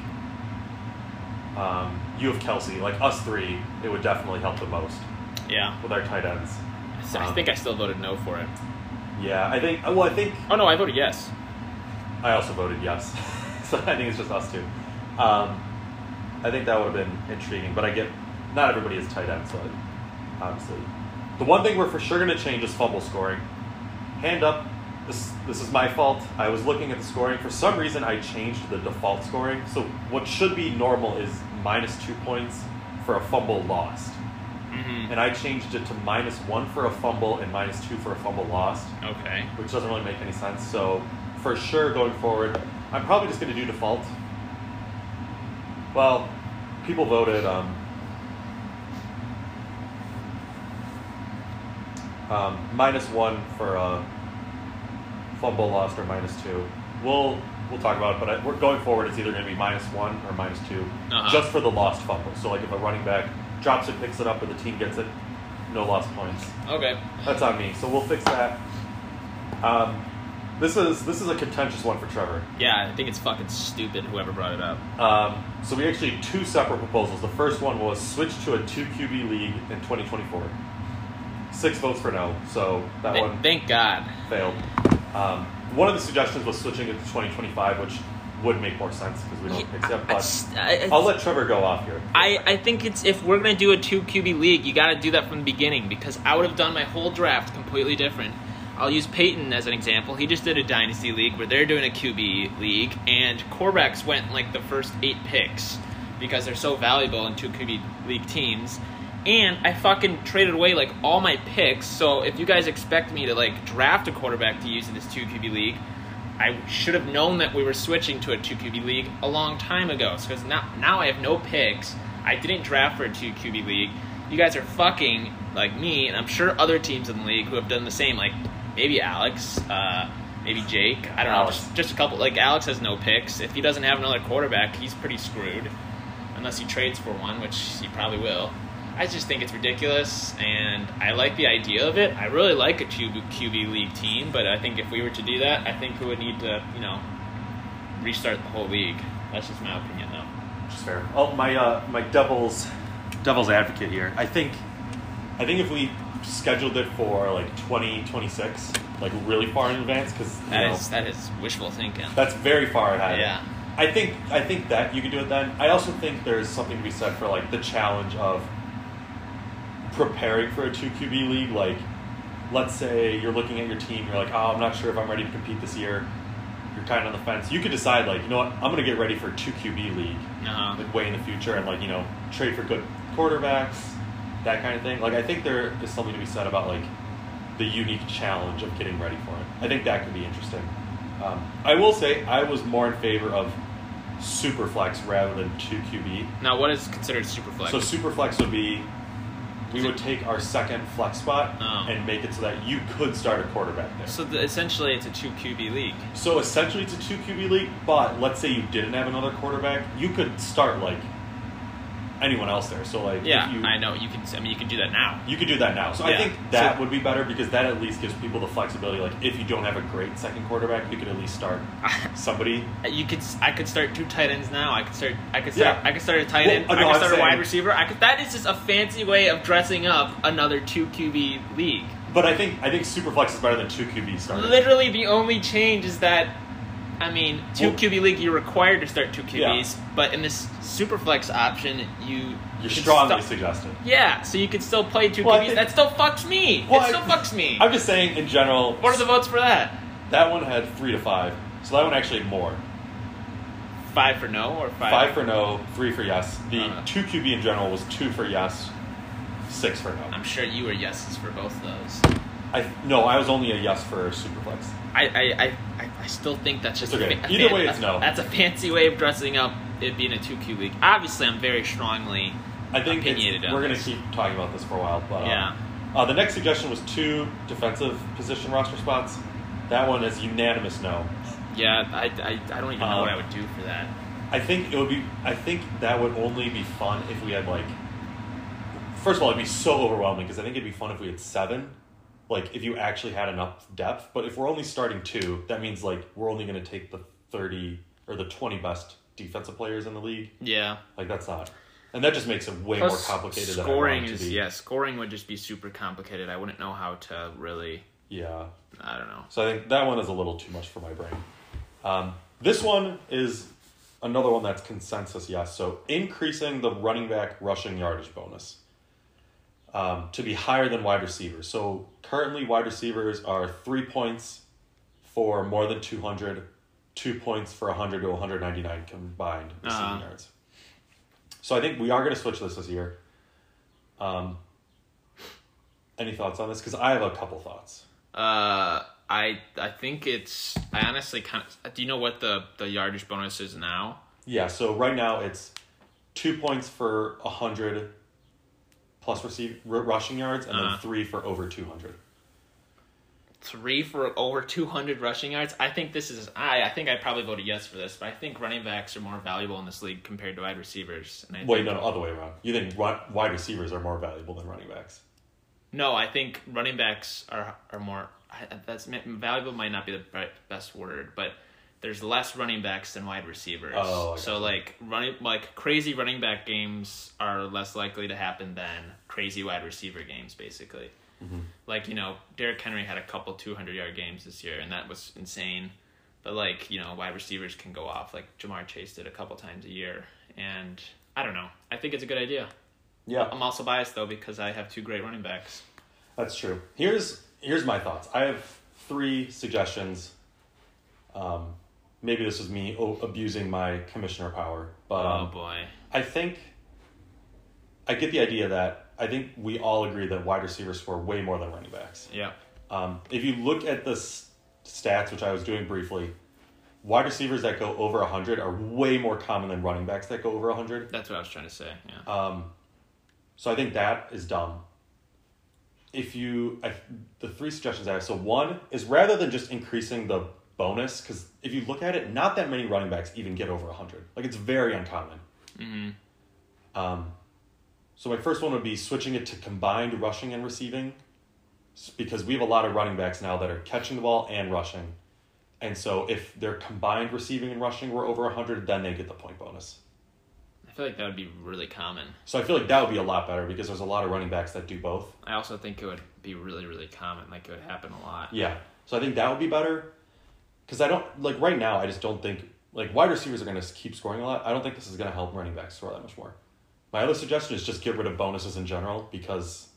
Speaker 1: um, you have Kelsey, like us three. It would definitely help the most
Speaker 2: Yeah,
Speaker 1: with our tight ends.
Speaker 2: So I
Speaker 1: Um,
Speaker 2: think I still voted no for it.
Speaker 1: Yeah, I think. Well, I think
Speaker 2: Oh no, I voted yes.
Speaker 1: I also voted yes. so I think it's just us two. Um, I think that would have been intriguing, but I get not everybody is tight end, so obviously. The one thing we're for sure going to change is fumble scoring. Hand up, this this is my fault. I was looking at the scoring. For some reason, I changed the default scoring. So what should be normal is minus two points for a fumble lost.
Speaker 2: hmm
Speaker 1: And I changed it to minus one for a fumble and minus two for a fumble lost
Speaker 2: Okay.
Speaker 1: which doesn't really make any sense. So for sure, going forward, I'm probably just going to do default. Well, people voted um, um, minus one for a fumble lost or minus two. We'll we'll talk about it, but I, we're going forward. It's either going to be minus one or minus 2
Speaker 2: Uh-huh.
Speaker 1: just for the lost fumble. So like if a running back drops it, picks it up, or the team gets it, no lost points.
Speaker 2: Okay.
Speaker 1: That's on me. So we'll fix that. Um, This is this is a contentious one for Trevor.
Speaker 2: Yeah, I think it's fucking stupid. Whoever brought it up.
Speaker 1: Um, so we actually had two separate proposals. The first one was switch to a two QB league in 2024. Six votes for no, so that
Speaker 2: Th-
Speaker 1: one
Speaker 2: Thank God.
Speaker 1: failed. Um, one of the suggestions was switching it to 2025, which would make more sense because we don't accept. But
Speaker 2: I-
Speaker 1: I'll let Trevor go off here.
Speaker 2: I, I think it's if we're gonna do a two QB league, you got to do that from the beginning because I would have done my whole draft completely different. I'll use Peyton as an example. He just did a dynasty league where they're doing a QB league, and quarterbacks went like the first eight picks because they're so valuable in two QB league teams. And I fucking traded away like all my picks. So if you guys expect me to like draft a quarterback to use in this two QB league, I should have known that we were switching to a two QB league a long time ago. Because now, now I have no picks. I didn't draft for a two QB league. You guys are fucking like me, and I'm sure other teams in the league who have done the same. Like maybe Alex, uh, maybe Jake. I don't
Speaker 1: Alex.
Speaker 2: know. Just, just a couple. Like Alex has no picks. If he doesn't have another quarterback, he's pretty screwed. Unless he trades for one, which he probably will. I just think it's ridiculous, and I like the idea of it. I really like a QB, QB league team, but I think if we were to do that, I think we would need to, you know, restart the whole league. That's just my opinion, though.
Speaker 1: Which is fair. Oh, my uh, my devil's devil's advocate here. I think I think if we scheduled it for like 2026, like really far in advance, because
Speaker 2: That is that is wishful thinking.
Speaker 1: that's very far ahead.
Speaker 2: Yeah.
Speaker 1: I think I think that you could do it then. I also think there's something to be said for like the challenge of preparing for a two QB league. Like, let's say you're looking at your team, you're like, oh, I'm not sure if I'm ready to compete this year. You're kind of on the fence. You could decide like, you know what, I'm gonna get ready for a two QB league
Speaker 2: Uh-huh.
Speaker 1: like way in the future and like you know trade for good quarterbacks, that kind of thing. Like I think there is something to be said about like the unique challenge of getting ready for it. I think that could be interesting. Um, I will say I was more in favor of super flex rather than two QB.
Speaker 2: Now, what is considered super flex?
Speaker 1: So super flex would be we would take our second flex spot
Speaker 2: Oh.
Speaker 1: and make it so that you could start a quarterback there.
Speaker 2: So the, essentially, it's a two QB league.
Speaker 1: So essentially, it's a two QB league. But let's say you didn't have another quarterback, you could start like anyone else there. So like,
Speaker 2: Yeah,
Speaker 1: you,
Speaker 2: I know. You can. I mean, you can do that now.
Speaker 1: You could do that now. So I think that
Speaker 2: So-
Speaker 1: would be better because that at least gives people the flexibility. Like if you don't have a great second quarterback, you could at least start somebody.
Speaker 2: You could. I could start two tight ends now. I could start. I could start.
Speaker 1: Yeah.
Speaker 2: I could start a tight
Speaker 1: Well,
Speaker 2: end.
Speaker 1: uh,
Speaker 2: I
Speaker 1: no,
Speaker 2: could
Speaker 1: I'm
Speaker 2: start a wide receiver. I could. That is just a fancy way of dressing up another two QB league.
Speaker 1: But I think I think Superflex is better than two QB starting.
Speaker 2: Literally, the only change is that. I mean, two
Speaker 1: Well-
Speaker 2: QB league, you're required to start two
Speaker 1: Yeah.
Speaker 2: QBs, but in this super flex option, you
Speaker 1: You're strongly
Speaker 2: stu-
Speaker 1: suggested.
Speaker 2: Yeah, so you can still play two
Speaker 1: Well,
Speaker 2: QBs.
Speaker 1: think-
Speaker 2: that still fucks me.
Speaker 1: Well,
Speaker 2: it
Speaker 1: I-
Speaker 2: still fucks me.
Speaker 1: I'm just saying in general.
Speaker 2: what are the votes for that?
Speaker 1: That one had three to five, so that one actually had more.
Speaker 2: Five for no or five?
Speaker 1: Five for no, three for yes. The
Speaker 2: Uh-huh.
Speaker 1: two QB in general was two for yes, six for no.
Speaker 2: I'm sure you were yeses for both those.
Speaker 1: I no, I was only a yes for Superflex.
Speaker 2: I, I, I, I- still think that's just
Speaker 1: okay.
Speaker 2: a a
Speaker 1: Either
Speaker 2: fan-
Speaker 1: way, it's
Speaker 2: a-
Speaker 1: no.
Speaker 2: That's a fancy way of dressing up it being a two Q league. Obviously, I'm very strongly
Speaker 1: I think
Speaker 2: opinionated
Speaker 1: we're going to keep talking about this for a while, but uh,
Speaker 2: Yeah.
Speaker 1: Uh, the next suggestion was two defensive position roster spots. That one is unanimous no.
Speaker 2: Yeah, I, I, I don't even know what I would do for that.
Speaker 1: I think it would be. I think that would only be fun if we had like. First of all, it'd be so overwhelming because I think it'd be fun if we had seven. Like if you actually had enough depth, but if we're only starting two, that means like we're only going to take the thirty or the twenty best defensive players in the league.
Speaker 2: Yeah.
Speaker 1: Like that's not, and that just makes it way
Speaker 2: Plus,
Speaker 1: more complicated.
Speaker 2: Scoring
Speaker 1: than I want to be.
Speaker 2: yeah, scoring would just be super complicated. I wouldn't know how to really.
Speaker 1: Yeah.
Speaker 2: I don't know.
Speaker 1: So I think that one is a little too much for my brain. Um, this one is another one that's consensus yes. So increasing the running back rushing yardage bonus um, to be higher than wide receivers. So currently, wide receivers are three points for more than 200, two points for 100 to 199 combined receiving
Speaker 2: Uh-huh.
Speaker 1: yards. So I think we are going to switch this this year. Um, any thoughts on this? Because I have a couple thoughts.
Speaker 2: Uh, I I think it's. I honestly kind of. Do you know what the the yardage bonus is now?
Speaker 1: Yeah, so right now it's two points for a hundred plus receive r- rushing yards, and
Speaker 2: Uh-huh.
Speaker 1: then three for over two hundred.
Speaker 2: Three for over two hundred rushing yards. I think this is. I I think I probably voted yes for this, but I think running backs are more valuable in this league compared to wide receivers. And I
Speaker 1: Wait, no, no, other way around. You think run, wide receivers are more valuable than running backs?
Speaker 2: No, I think running backs are are more. I- That's valuable. Might not be the best word, but there's less running backs than wide receivers.
Speaker 1: Oh,
Speaker 2: so like running like crazy running back games are less likely to happen than crazy wide receiver games, basically.
Speaker 1: Mm-hmm.
Speaker 2: Like you know, Derrick Henry had a couple two hundred yard games this year, and that was insane. But like you know, wide receivers can go off. Like Ja'Marr Chase did a couple times a year, and I don't know. I think it's a good idea.
Speaker 1: Yeah,
Speaker 2: I'm also biased though because I have two great running backs.
Speaker 1: that's true. Here's here's my thoughts. I have three suggestions. Um, maybe this is me abusing my commissioner power, but um,
Speaker 2: oh boy.
Speaker 1: I think I get the idea that I think we all agree that wide receivers score way more than running backs.
Speaker 2: Yeah.
Speaker 1: Um, if you look at the s- stats, which I was doing briefly, wide receivers that go over 100 are way more common than running backs that go over 100.
Speaker 2: That's what I was trying to say. Yeah.
Speaker 1: Um, so I think that is dumb. If you, I, the three suggestions I have, so one is rather than just increasing the bonus, because if you look at it, not that many running backs even get over 100. Like it's very uncommon.
Speaker 2: hmm
Speaker 1: Um, so my first one would be switching it to combined rushing and receiving, because we have a lot of running backs now that are catching the ball and rushing, and so if their combined receiving and rushing were over hundred, then they get the point bonus.
Speaker 2: I feel like that would be really common.
Speaker 1: So I feel like that would be a lot better because there's a lot of running backs that do both.
Speaker 2: I also think it would be really, really common. Like it would happen a lot.
Speaker 1: Yeah, so I think that would be better, because I don't like right now. I just don't think like wide receivers are going to keep scoring a lot. I don't think this is going to help running backs score that much more. My other suggestion is just get rid of bonuses in general because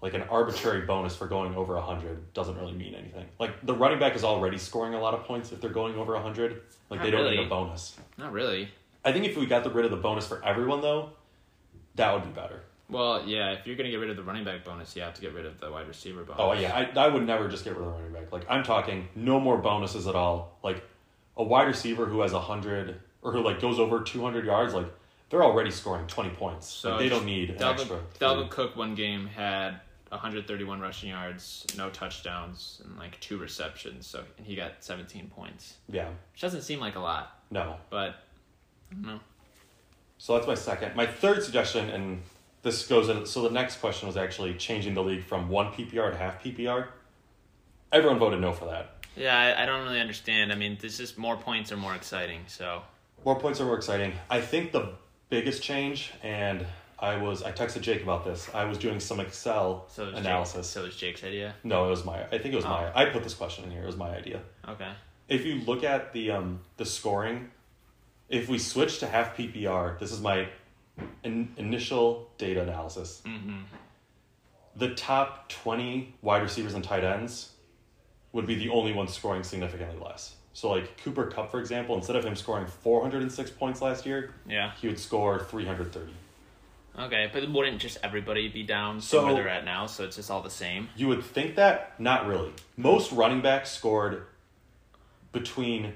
Speaker 1: like an arbitrary bonus for going over 100 doesn't really mean anything. Like the running back is already scoring a lot of points if they're going over 100. Like they don't need a bonus.
Speaker 2: Not really.
Speaker 1: I think if we got the rid of the bonus for everyone though, that would be better.
Speaker 2: Well, yeah. If you're gonna get rid of the running back bonus, you have to get rid of the wide receiver bonus.
Speaker 1: Oh yeah, I, I would never just get rid of the running back. Like I'm talking no more bonuses at all. Like a wide receiver who has 100 or who like goes over 200 yards like they're already scoring 20 points. So
Speaker 2: So
Speaker 1: they don't need an
Speaker 2: Dalvin,
Speaker 1: extra.
Speaker 2: Dalvin Cook one game had 131 rushing yards, no touchdowns, and like two receptions. So and he got 17 points,
Speaker 1: Yeah.
Speaker 2: which doesn't seem like a lot,
Speaker 1: No.
Speaker 2: but I.
Speaker 1: So that's my second. My third suggestion, and this goes in. So the next question was actually changing the league from one PPR to half PPR. Everyone voted no for that.
Speaker 2: Yeah, I, I don't really understand. I mean, this is more points are more exciting. So
Speaker 1: More points are more exciting. I think the biggest change, and I was I texted Jake about this. I was doing some Excel
Speaker 2: so
Speaker 1: analysis.
Speaker 2: Jake, so was Jake's idea.
Speaker 1: No, it was my. I think it was
Speaker 2: Oh.
Speaker 1: my. I put this question in here. It was my idea.
Speaker 2: Okay.
Speaker 1: If you look at the um the scoring, if we switch to half PPR, this is my in, initial data analysis.
Speaker 2: Mm-hmm.
Speaker 1: The top twenty wide receivers and tight ends would be the only ones scoring significantly less. So like Cooper Kupp, for example, instead of him scoring four hundred and six points last year,
Speaker 2: Yeah.
Speaker 1: he would score three hundred thirty.
Speaker 2: Okay, but wouldn't just everybody be down
Speaker 1: So-
Speaker 2: from where they're at now? So it's just all the same.
Speaker 1: You would think that, not really. Most running backs scored between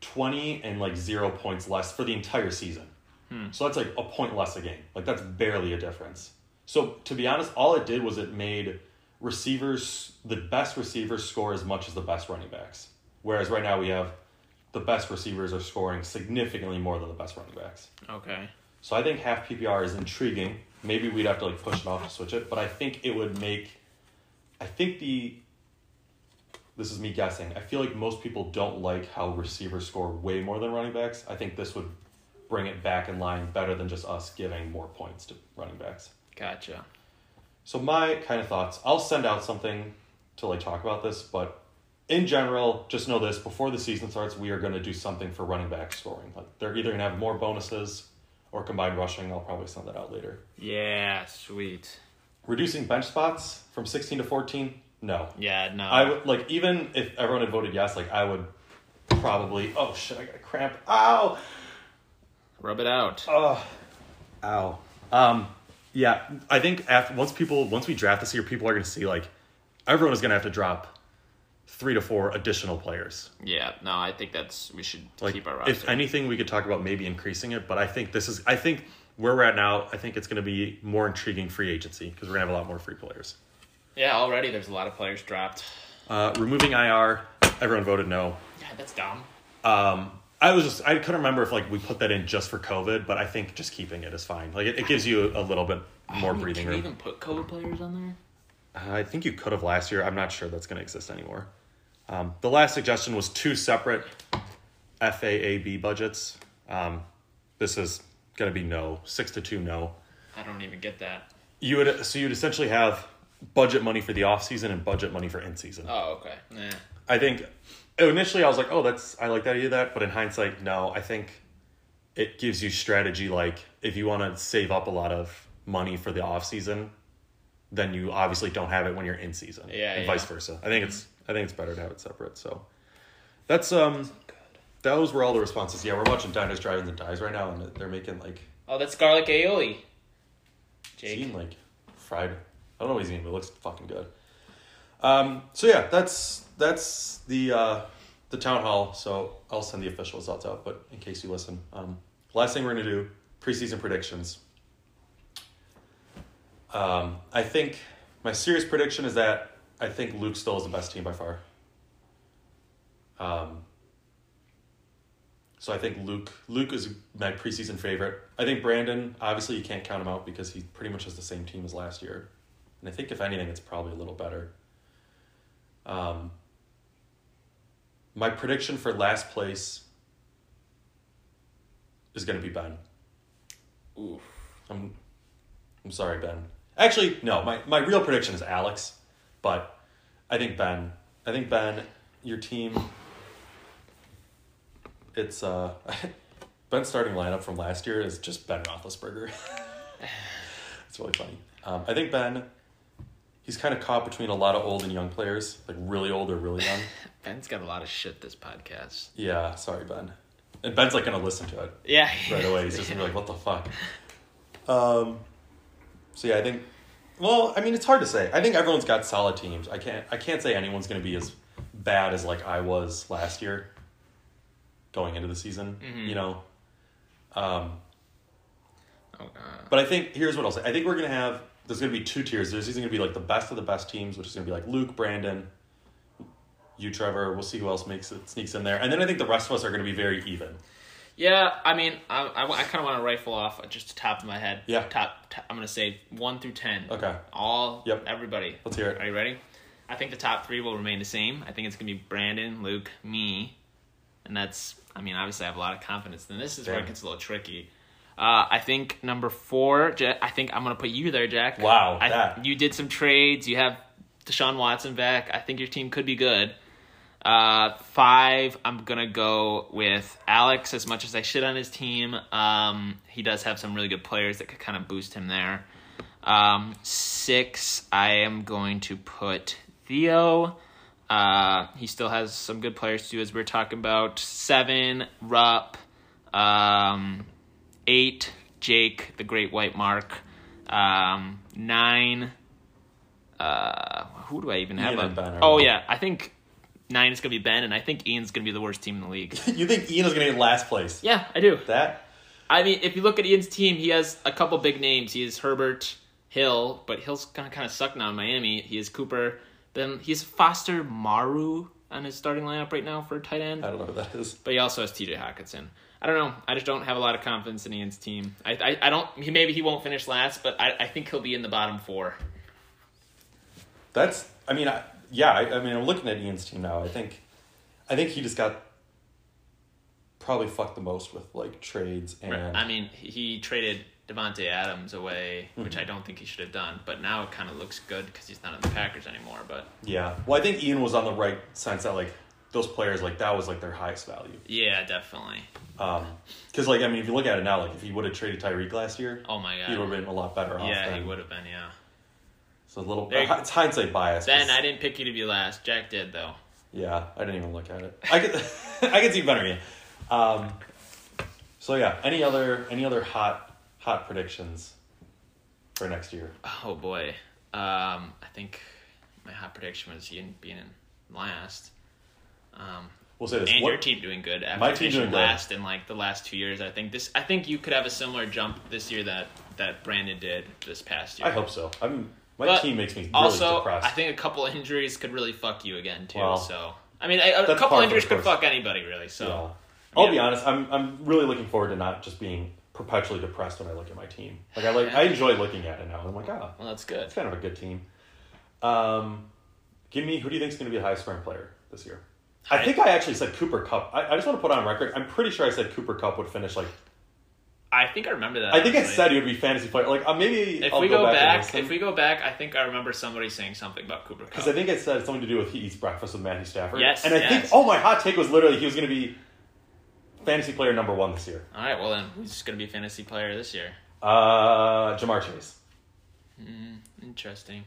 Speaker 1: 20 and like zero points less for the entire season. Hmm. So that's like a point less a game. Like that's barely a difference. So to be honest, all it did was it made receivers, the best receivers score as much as the best running backs. Whereas right now we have the best receivers are scoring significantly more than the best running backs.
Speaker 2: Okay.
Speaker 1: So I think half PPR is intriguing. Maybe we'd have to like push it off to switch it, but I think it would make. I think the. This is me guessing. I feel like most people don't like how receivers score way more than running backs. I think this would bring it back in line better than just us giving more points to running backs.
Speaker 2: Gotcha.
Speaker 1: So my kind of thoughts. I'll send out something to like talk about this, but in general, just know this: before the season starts, we are going to do something for running back scoring. Like they're either going to have more bonuses or combined rushing. I'll probably send that out later.
Speaker 2: Yeah, sweet.
Speaker 1: Reducing bench spots from sixteen to fourteen. No,
Speaker 2: Yeah, no.
Speaker 1: I would like even if everyone had voted yes, like I would probably. Oh shit! I got a cramp. Ow.
Speaker 2: Rub it out.
Speaker 1: Oh, ow. Um, yeah, I think after once people once we draft this year, people are going to see like everyone is going to have to drop three to four additional players.
Speaker 2: Yeah, no, I think that's we should
Speaker 1: Like
Speaker 2: keep our roster.
Speaker 1: if anything, we could talk about maybe increasing it, but I think this is I think where we're at now. I think it's going to be more intriguing free agency because we're going to have a lot more free players.
Speaker 2: yeah, already there's a lot of players dropped.
Speaker 1: Uh, removing IR, everyone voted no.
Speaker 2: Yeah, that's dumb.
Speaker 1: Um, I was just I couldn't remember if like we put that in just for COVID, but I think just keeping it is fine. Like it, it gives you a little bit more
Speaker 2: I mean,
Speaker 1: breathing
Speaker 2: can we
Speaker 1: room.
Speaker 2: even put COVID players on there?
Speaker 1: I think you could have last year. I'm not sure that's going to exist anymore. Um, the last suggestion was two separate FAAB budgets. Um, this is going to be no, six to two, no.
Speaker 2: I don't even get that.
Speaker 1: You would so you'd essentially have budget money for the off season and budget money for in season.
Speaker 2: Oh, okay. Nah.
Speaker 1: I think initially I was like, oh, that's I like that idea. That, but in hindsight, no. I think it gives you strategy. Like if you want to save up a lot of money for the off season, then you obviously don't have it when you're in season.
Speaker 2: Yeah,
Speaker 1: and
Speaker 2: yeah.
Speaker 1: vice versa. I think it's I think it's better to have it separate. So that's um those were all the responses. Yeah, we're watching Diners, Drive-ins, and Dies right now, and they're making like
Speaker 2: Oh, that's garlic aioli. Jake.
Speaker 1: eating like fried. I don't know what he's eating, but it looks fucking good. Um, so yeah, that's that's the uh, the town hall. So I'll send the official results out, but in case you listen, um, last thing we're gonna do preseason predictions. Um, I think my serious prediction is that I think Luke still is the best team by far. Um, so I think Luke Luke is my preseason favorite. I think Brandon, obviously you can't count him out because he pretty much has the same team as last year. And I think if anything it's probably a little better. Um my prediction for last place is going to be Ben.
Speaker 2: Ooh.
Speaker 1: I'm I'm sorry, Ben. Actually, no, my, my real prediction is Alex, but I think Ben. I think Ben, your team it's uh Ben's starting lineup from last year is just Ben Roethlisberger. it's really funny. Um, I think Ben he's kind of caught between a lot of old and young players, like really old or really young.
Speaker 2: Ben's got a lot of shit this podcast.
Speaker 1: yeah, sorry, Ben. And Ben's like gonna listen to it.
Speaker 2: Yeah.
Speaker 1: right away. He's just gonna be like, "What the fuck?" Um, so yeah, I think. Well, I mean, it's hard to say. I think everyone's got solid teams. I can't. I can't say anyone's gonna be as bad as like I was last year. Going into the season,
Speaker 2: Mhm.
Speaker 1: you know. Um,
Speaker 2: Oh, uh,
Speaker 1: but I think here's what I'll say. I think we're gonna have. There's gonna be two tiers. There's either gonna be like the best of the best teams, which is gonna be like Luke, Brandon, you, Trevor. We'll see who else makes it sneaks in there, and then I think the rest of us are gonna be very even.
Speaker 2: yeah, I mean, I, I, kind of want to rifle off just the top of my head.
Speaker 1: Yeah.
Speaker 2: Top, top I'm going to say 1 through 10.
Speaker 1: Okay,
Speaker 2: All,
Speaker 1: Yep.
Speaker 2: everybody.
Speaker 1: let's hear it.
Speaker 2: Are you ready? I think the top three will remain the same. I think it's going to be Brandon, Luke, me. And that's, I mean, obviously I have a lot of confidence. And this is where it gets a little tricky. Uh, I think number four, I think I'm going to put you there, Jack.
Speaker 1: Wow,
Speaker 2: I,
Speaker 1: that.
Speaker 2: You did some trades. You have Deshaun Watson back. I think your team could be good. Uh, five, I'm gonna go with Alex. As much as I shit on his team, um, he does have some really good players that could kind of boost him there. Um, six, I am going to put Theo. Uh, he still has some good players too, as we are talking about. Seven, Rupp. Um, eight, Jake, the Great White Mark. Um, nine, uh, who do I even have?
Speaker 1: Ian
Speaker 2: up?
Speaker 1: and Ben are
Speaker 2: oh yeah, I think nine is gonna be Ben, and I think Ian's gonna be the worst team in the league.
Speaker 1: you think Ian is gonna get last place?
Speaker 2: yeah, I do.
Speaker 1: That
Speaker 2: I mean, if you look at Ian's team, he has a couple big names. He has Herbert, Hill, but Hill's gonna kind of suck now in Miami. He has Cooper. Then he's Foster Moreau on his starting lineup right now for tight end.
Speaker 1: I don't know who that is.
Speaker 2: But he also has T.J. Hockenson. I don't know. I just don't have a lot of confidence in Ian's team. I I, I don't. He maybe he won't finish last, but I, I think he'll be in the bottom four.
Speaker 1: That's. I mean, I, yeah. I, I mean, I'm looking at Ian's team now. I think, I think he just got probably fucked the most with like trades and
Speaker 2: I mean, he- traded Davante Adams away, which
Speaker 1: Mhm.
Speaker 2: I don't think he should have done. But now it kind of looks good because he's not in the Packers anymore. But
Speaker 1: yeah. Well, I think Ian was on the right sense that like those players like that was like their highest value.
Speaker 2: yeah, definitely.
Speaker 1: Um, because like I mean, if you look at it now, like if he would have traded Tyreek last year,
Speaker 2: Oh my god.
Speaker 1: he would have been a lot better off.
Speaker 2: yeah,
Speaker 1: than,
Speaker 2: he would have been. Yeah.
Speaker 1: So a little.
Speaker 2: There.
Speaker 1: It's hindsight bias.
Speaker 2: Ben, I didn't pick you to be last. Jack did though.
Speaker 1: Yeah, I didn't even look at it. I could, I could see better. Yeah. Um, so yeah, any other any other hot hot predictions for next year?
Speaker 2: Oh boy. Um, I think my hot prediction was Ian being in last. Um,
Speaker 1: We'll say this.
Speaker 2: and
Speaker 1: What-
Speaker 2: your team doing good after
Speaker 1: My team doing good.
Speaker 2: last in like the last two years. I think this. I think you could have a similar jump this year that that Brandon did this past year.
Speaker 1: I hope so. I'm my
Speaker 2: But
Speaker 1: team makes me really
Speaker 2: also,
Speaker 1: depressed.
Speaker 2: I think a couple injuries could really fuck you again too.
Speaker 1: Well,
Speaker 2: so I mean, a, a couple injuries could fuck anybody really. So
Speaker 1: Yeah. I'll be honest. I'm I'm really looking forward to not just being perpetually depressed when I look at my team. Like I like I enjoy looking at it now. I'm like, ah,
Speaker 2: well, that's good.
Speaker 1: it's kind of a good team. Um, give me who do you think is going to be a high scoring player this year? I think I actually said Cooper Kupp. I, I just want to put on record. I'm pretty sure I said Cooper Kupp would finish like.
Speaker 2: I think I remember that.
Speaker 1: I think I
Speaker 2: actually.
Speaker 1: said he would be fantasy player. Like uh, maybe
Speaker 2: If
Speaker 1: I'll
Speaker 2: we go, back, if we go back, I think I remember somebody saying something about Cooper Kupp.
Speaker 1: Because I think it said something to do with he eats breakfast with Matthew Stafford.
Speaker 2: Yes,
Speaker 1: And I
Speaker 2: yes.
Speaker 1: think, oh, my hot take was literally he was going to be fantasy player number one this year.
Speaker 2: All right, well then, who's just gonna be fantasy player this year?
Speaker 1: Uh, Ja'Marr Chase.
Speaker 2: Mm, interesting.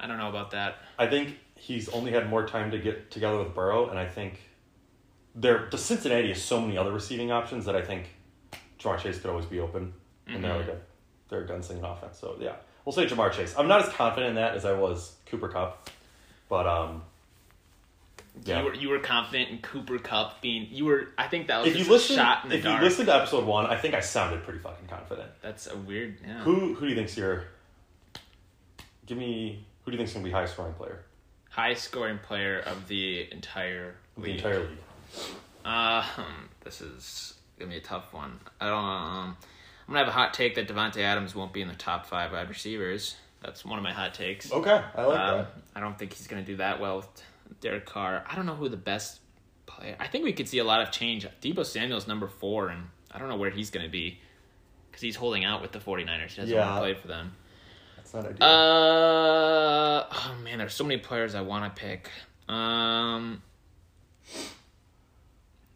Speaker 2: I don't know about that.
Speaker 1: I think he's only had more time to get together with Burrow, and I think there the Cincinnati has so many other receiving options that I think Ja'Marr Chase could always be open, and they're
Speaker 2: Mhm.
Speaker 1: like a they're a gunslinging offense. So yeah, we'll say Ja'Marr Chase. I'm not as confident in that as I was Cooper Kupp, but um, yeah.
Speaker 2: You were you were confident in Cooper Kupp being you were. I think that was
Speaker 1: if you
Speaker 2: just
Speaker 1: listen,
Speaker 2: a shot in the
Speaker 1: if
Speaker 2: dark.
Speaker 1: you listen to episode one, I think I sounded pretty fucking confident.
Speaker 2: That's a weird. Yeah.
Speaker 1: Who who do you think's your? Give me who do you think's gonna be highest scoring player
Speaker 2: High scoring player of the entire
Speaker 1: of the
Speaker 2: league.
Speaker 1: entire league?
Speaker 2: Uh, hmm, this is gonna be a tough one. I don't. Um, I'm gonna have a hot take that Davante Adams won't be in the top five wide receivers. That's one of my hot takes.
Speaker 1: Okay, I like
Speaker 2: Um,
Speaker 1: that.
Speaker 2: I don't think he's going to do that well with Derek Carr. I don't know who the best player. I think we could see a lot of change. Deebo Samuel's number four, and I don't know where he's going to be because he's holding out with the 49ers. He doesn't
Speaker 1: Yeah.
Speaker 2: want to play for them.
Speaker 1: That's not ideal.
Speaker 2: Uh, oh man, there's so many players I want to pick. Um,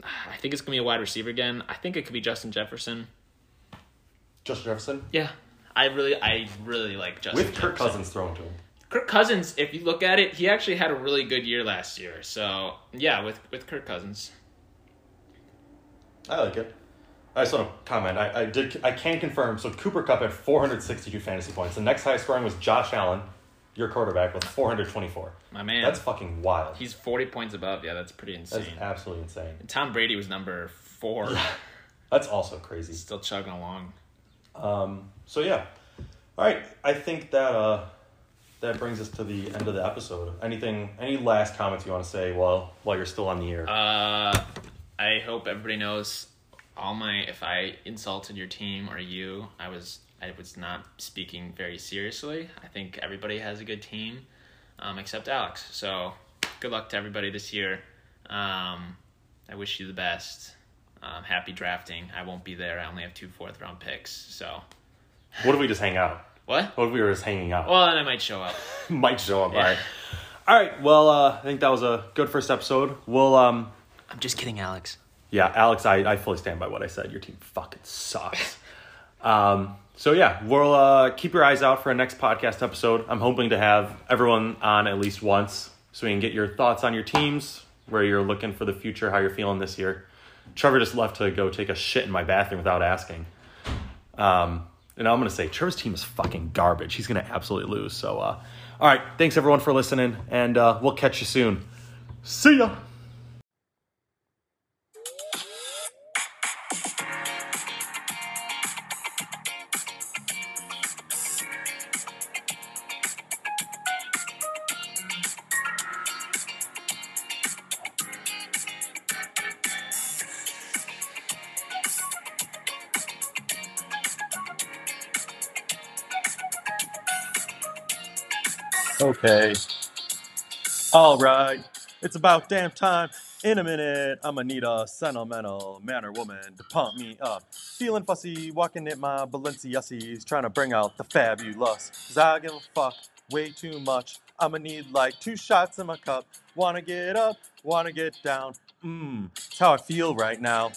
Speaker 2: I think it's going to be a wide receiver again. I think it could be Justin Jefferson.
Speaker 1: Justin Jefferson
Speaker 2: Yeah. I really, I really like Justin
Speaker 1: with Kirk Cousins thrown to him.
Speaker 2: Kirk Cousins, if you look at it, he actually had a really good year last year. So yeah, with with Kirk Cousins.
Speaker 1: I like it. I just want to comment. I, I did. I can confirm. So Cooper Kupp had 462 fantasy points. The next highest scoring was Josh Allen, your quarterback, with 424.
Speaker 2: My man,
Speaker 1: That's fucking wild.
Speaker 2: he's forty points above. Yeah, that's pretty insane.
Speaker 1: That's absolutely insane.
Speaker 2: Tom Brady was number four,
Speaker 1: That's also crazy.
Speaker 2: still chugging along.
Speaker 1: Um, so yeah, all right. I think that uh, that brings us to the end of the episode. Anything? Any last comments you want to say while while you're still on the air?
Speaker 2: Uh, I hope everybody knows all my. If I insulted your team or you, I was I was not speaking very seriously. I think everybody has a good team, um, except Alex. So good luck to everybody this year. Um, I wish you the best. Um, happy drafting. I won't be there. I only have two fourth round picks. So
Speaker 1: what if we just hang out?
Speaker 2: what?
Speaker 1: What if we were just hanging out?
Speaker 2: Well, then I might show up.
Speaker 1: Might show up.
Speaker 2: Yeah.
Speaker 1: All right. All right. Well, uh, I think that was a good first episode. We'll um.
Speaker 2: I'm just kidding, Alex.
Speaker 1: Yeah, Alex, I, I fully stand by what I said. Your team fucking sucks. um, so yeah, we'll uh, keep your eyes out for a next podcast episode. I'm hoping to have everyone on at least once so we can get your thoughts on your teams, where you're looking for the future, how you're feeling this year. Trevor just left to go take a shit in my bathroom without asking. Um, and I'm gonna say Trevor's team is fucking garbage. He's gonna absolutely lose. So, uh, all right, thanks everyone for listening, and uh, we'll catch you soon. See ya. It's about damn time. In a minute, I'ma need a sentimental man or woman to pump me up. Feeling fussy, walking in my Balenciagas, trying to bring out the fabulous. Cause I give a fuck way too much. I'ma need like two shots in my cup. Wanna get up, wanna get down. Mmm, it's how I feel right now.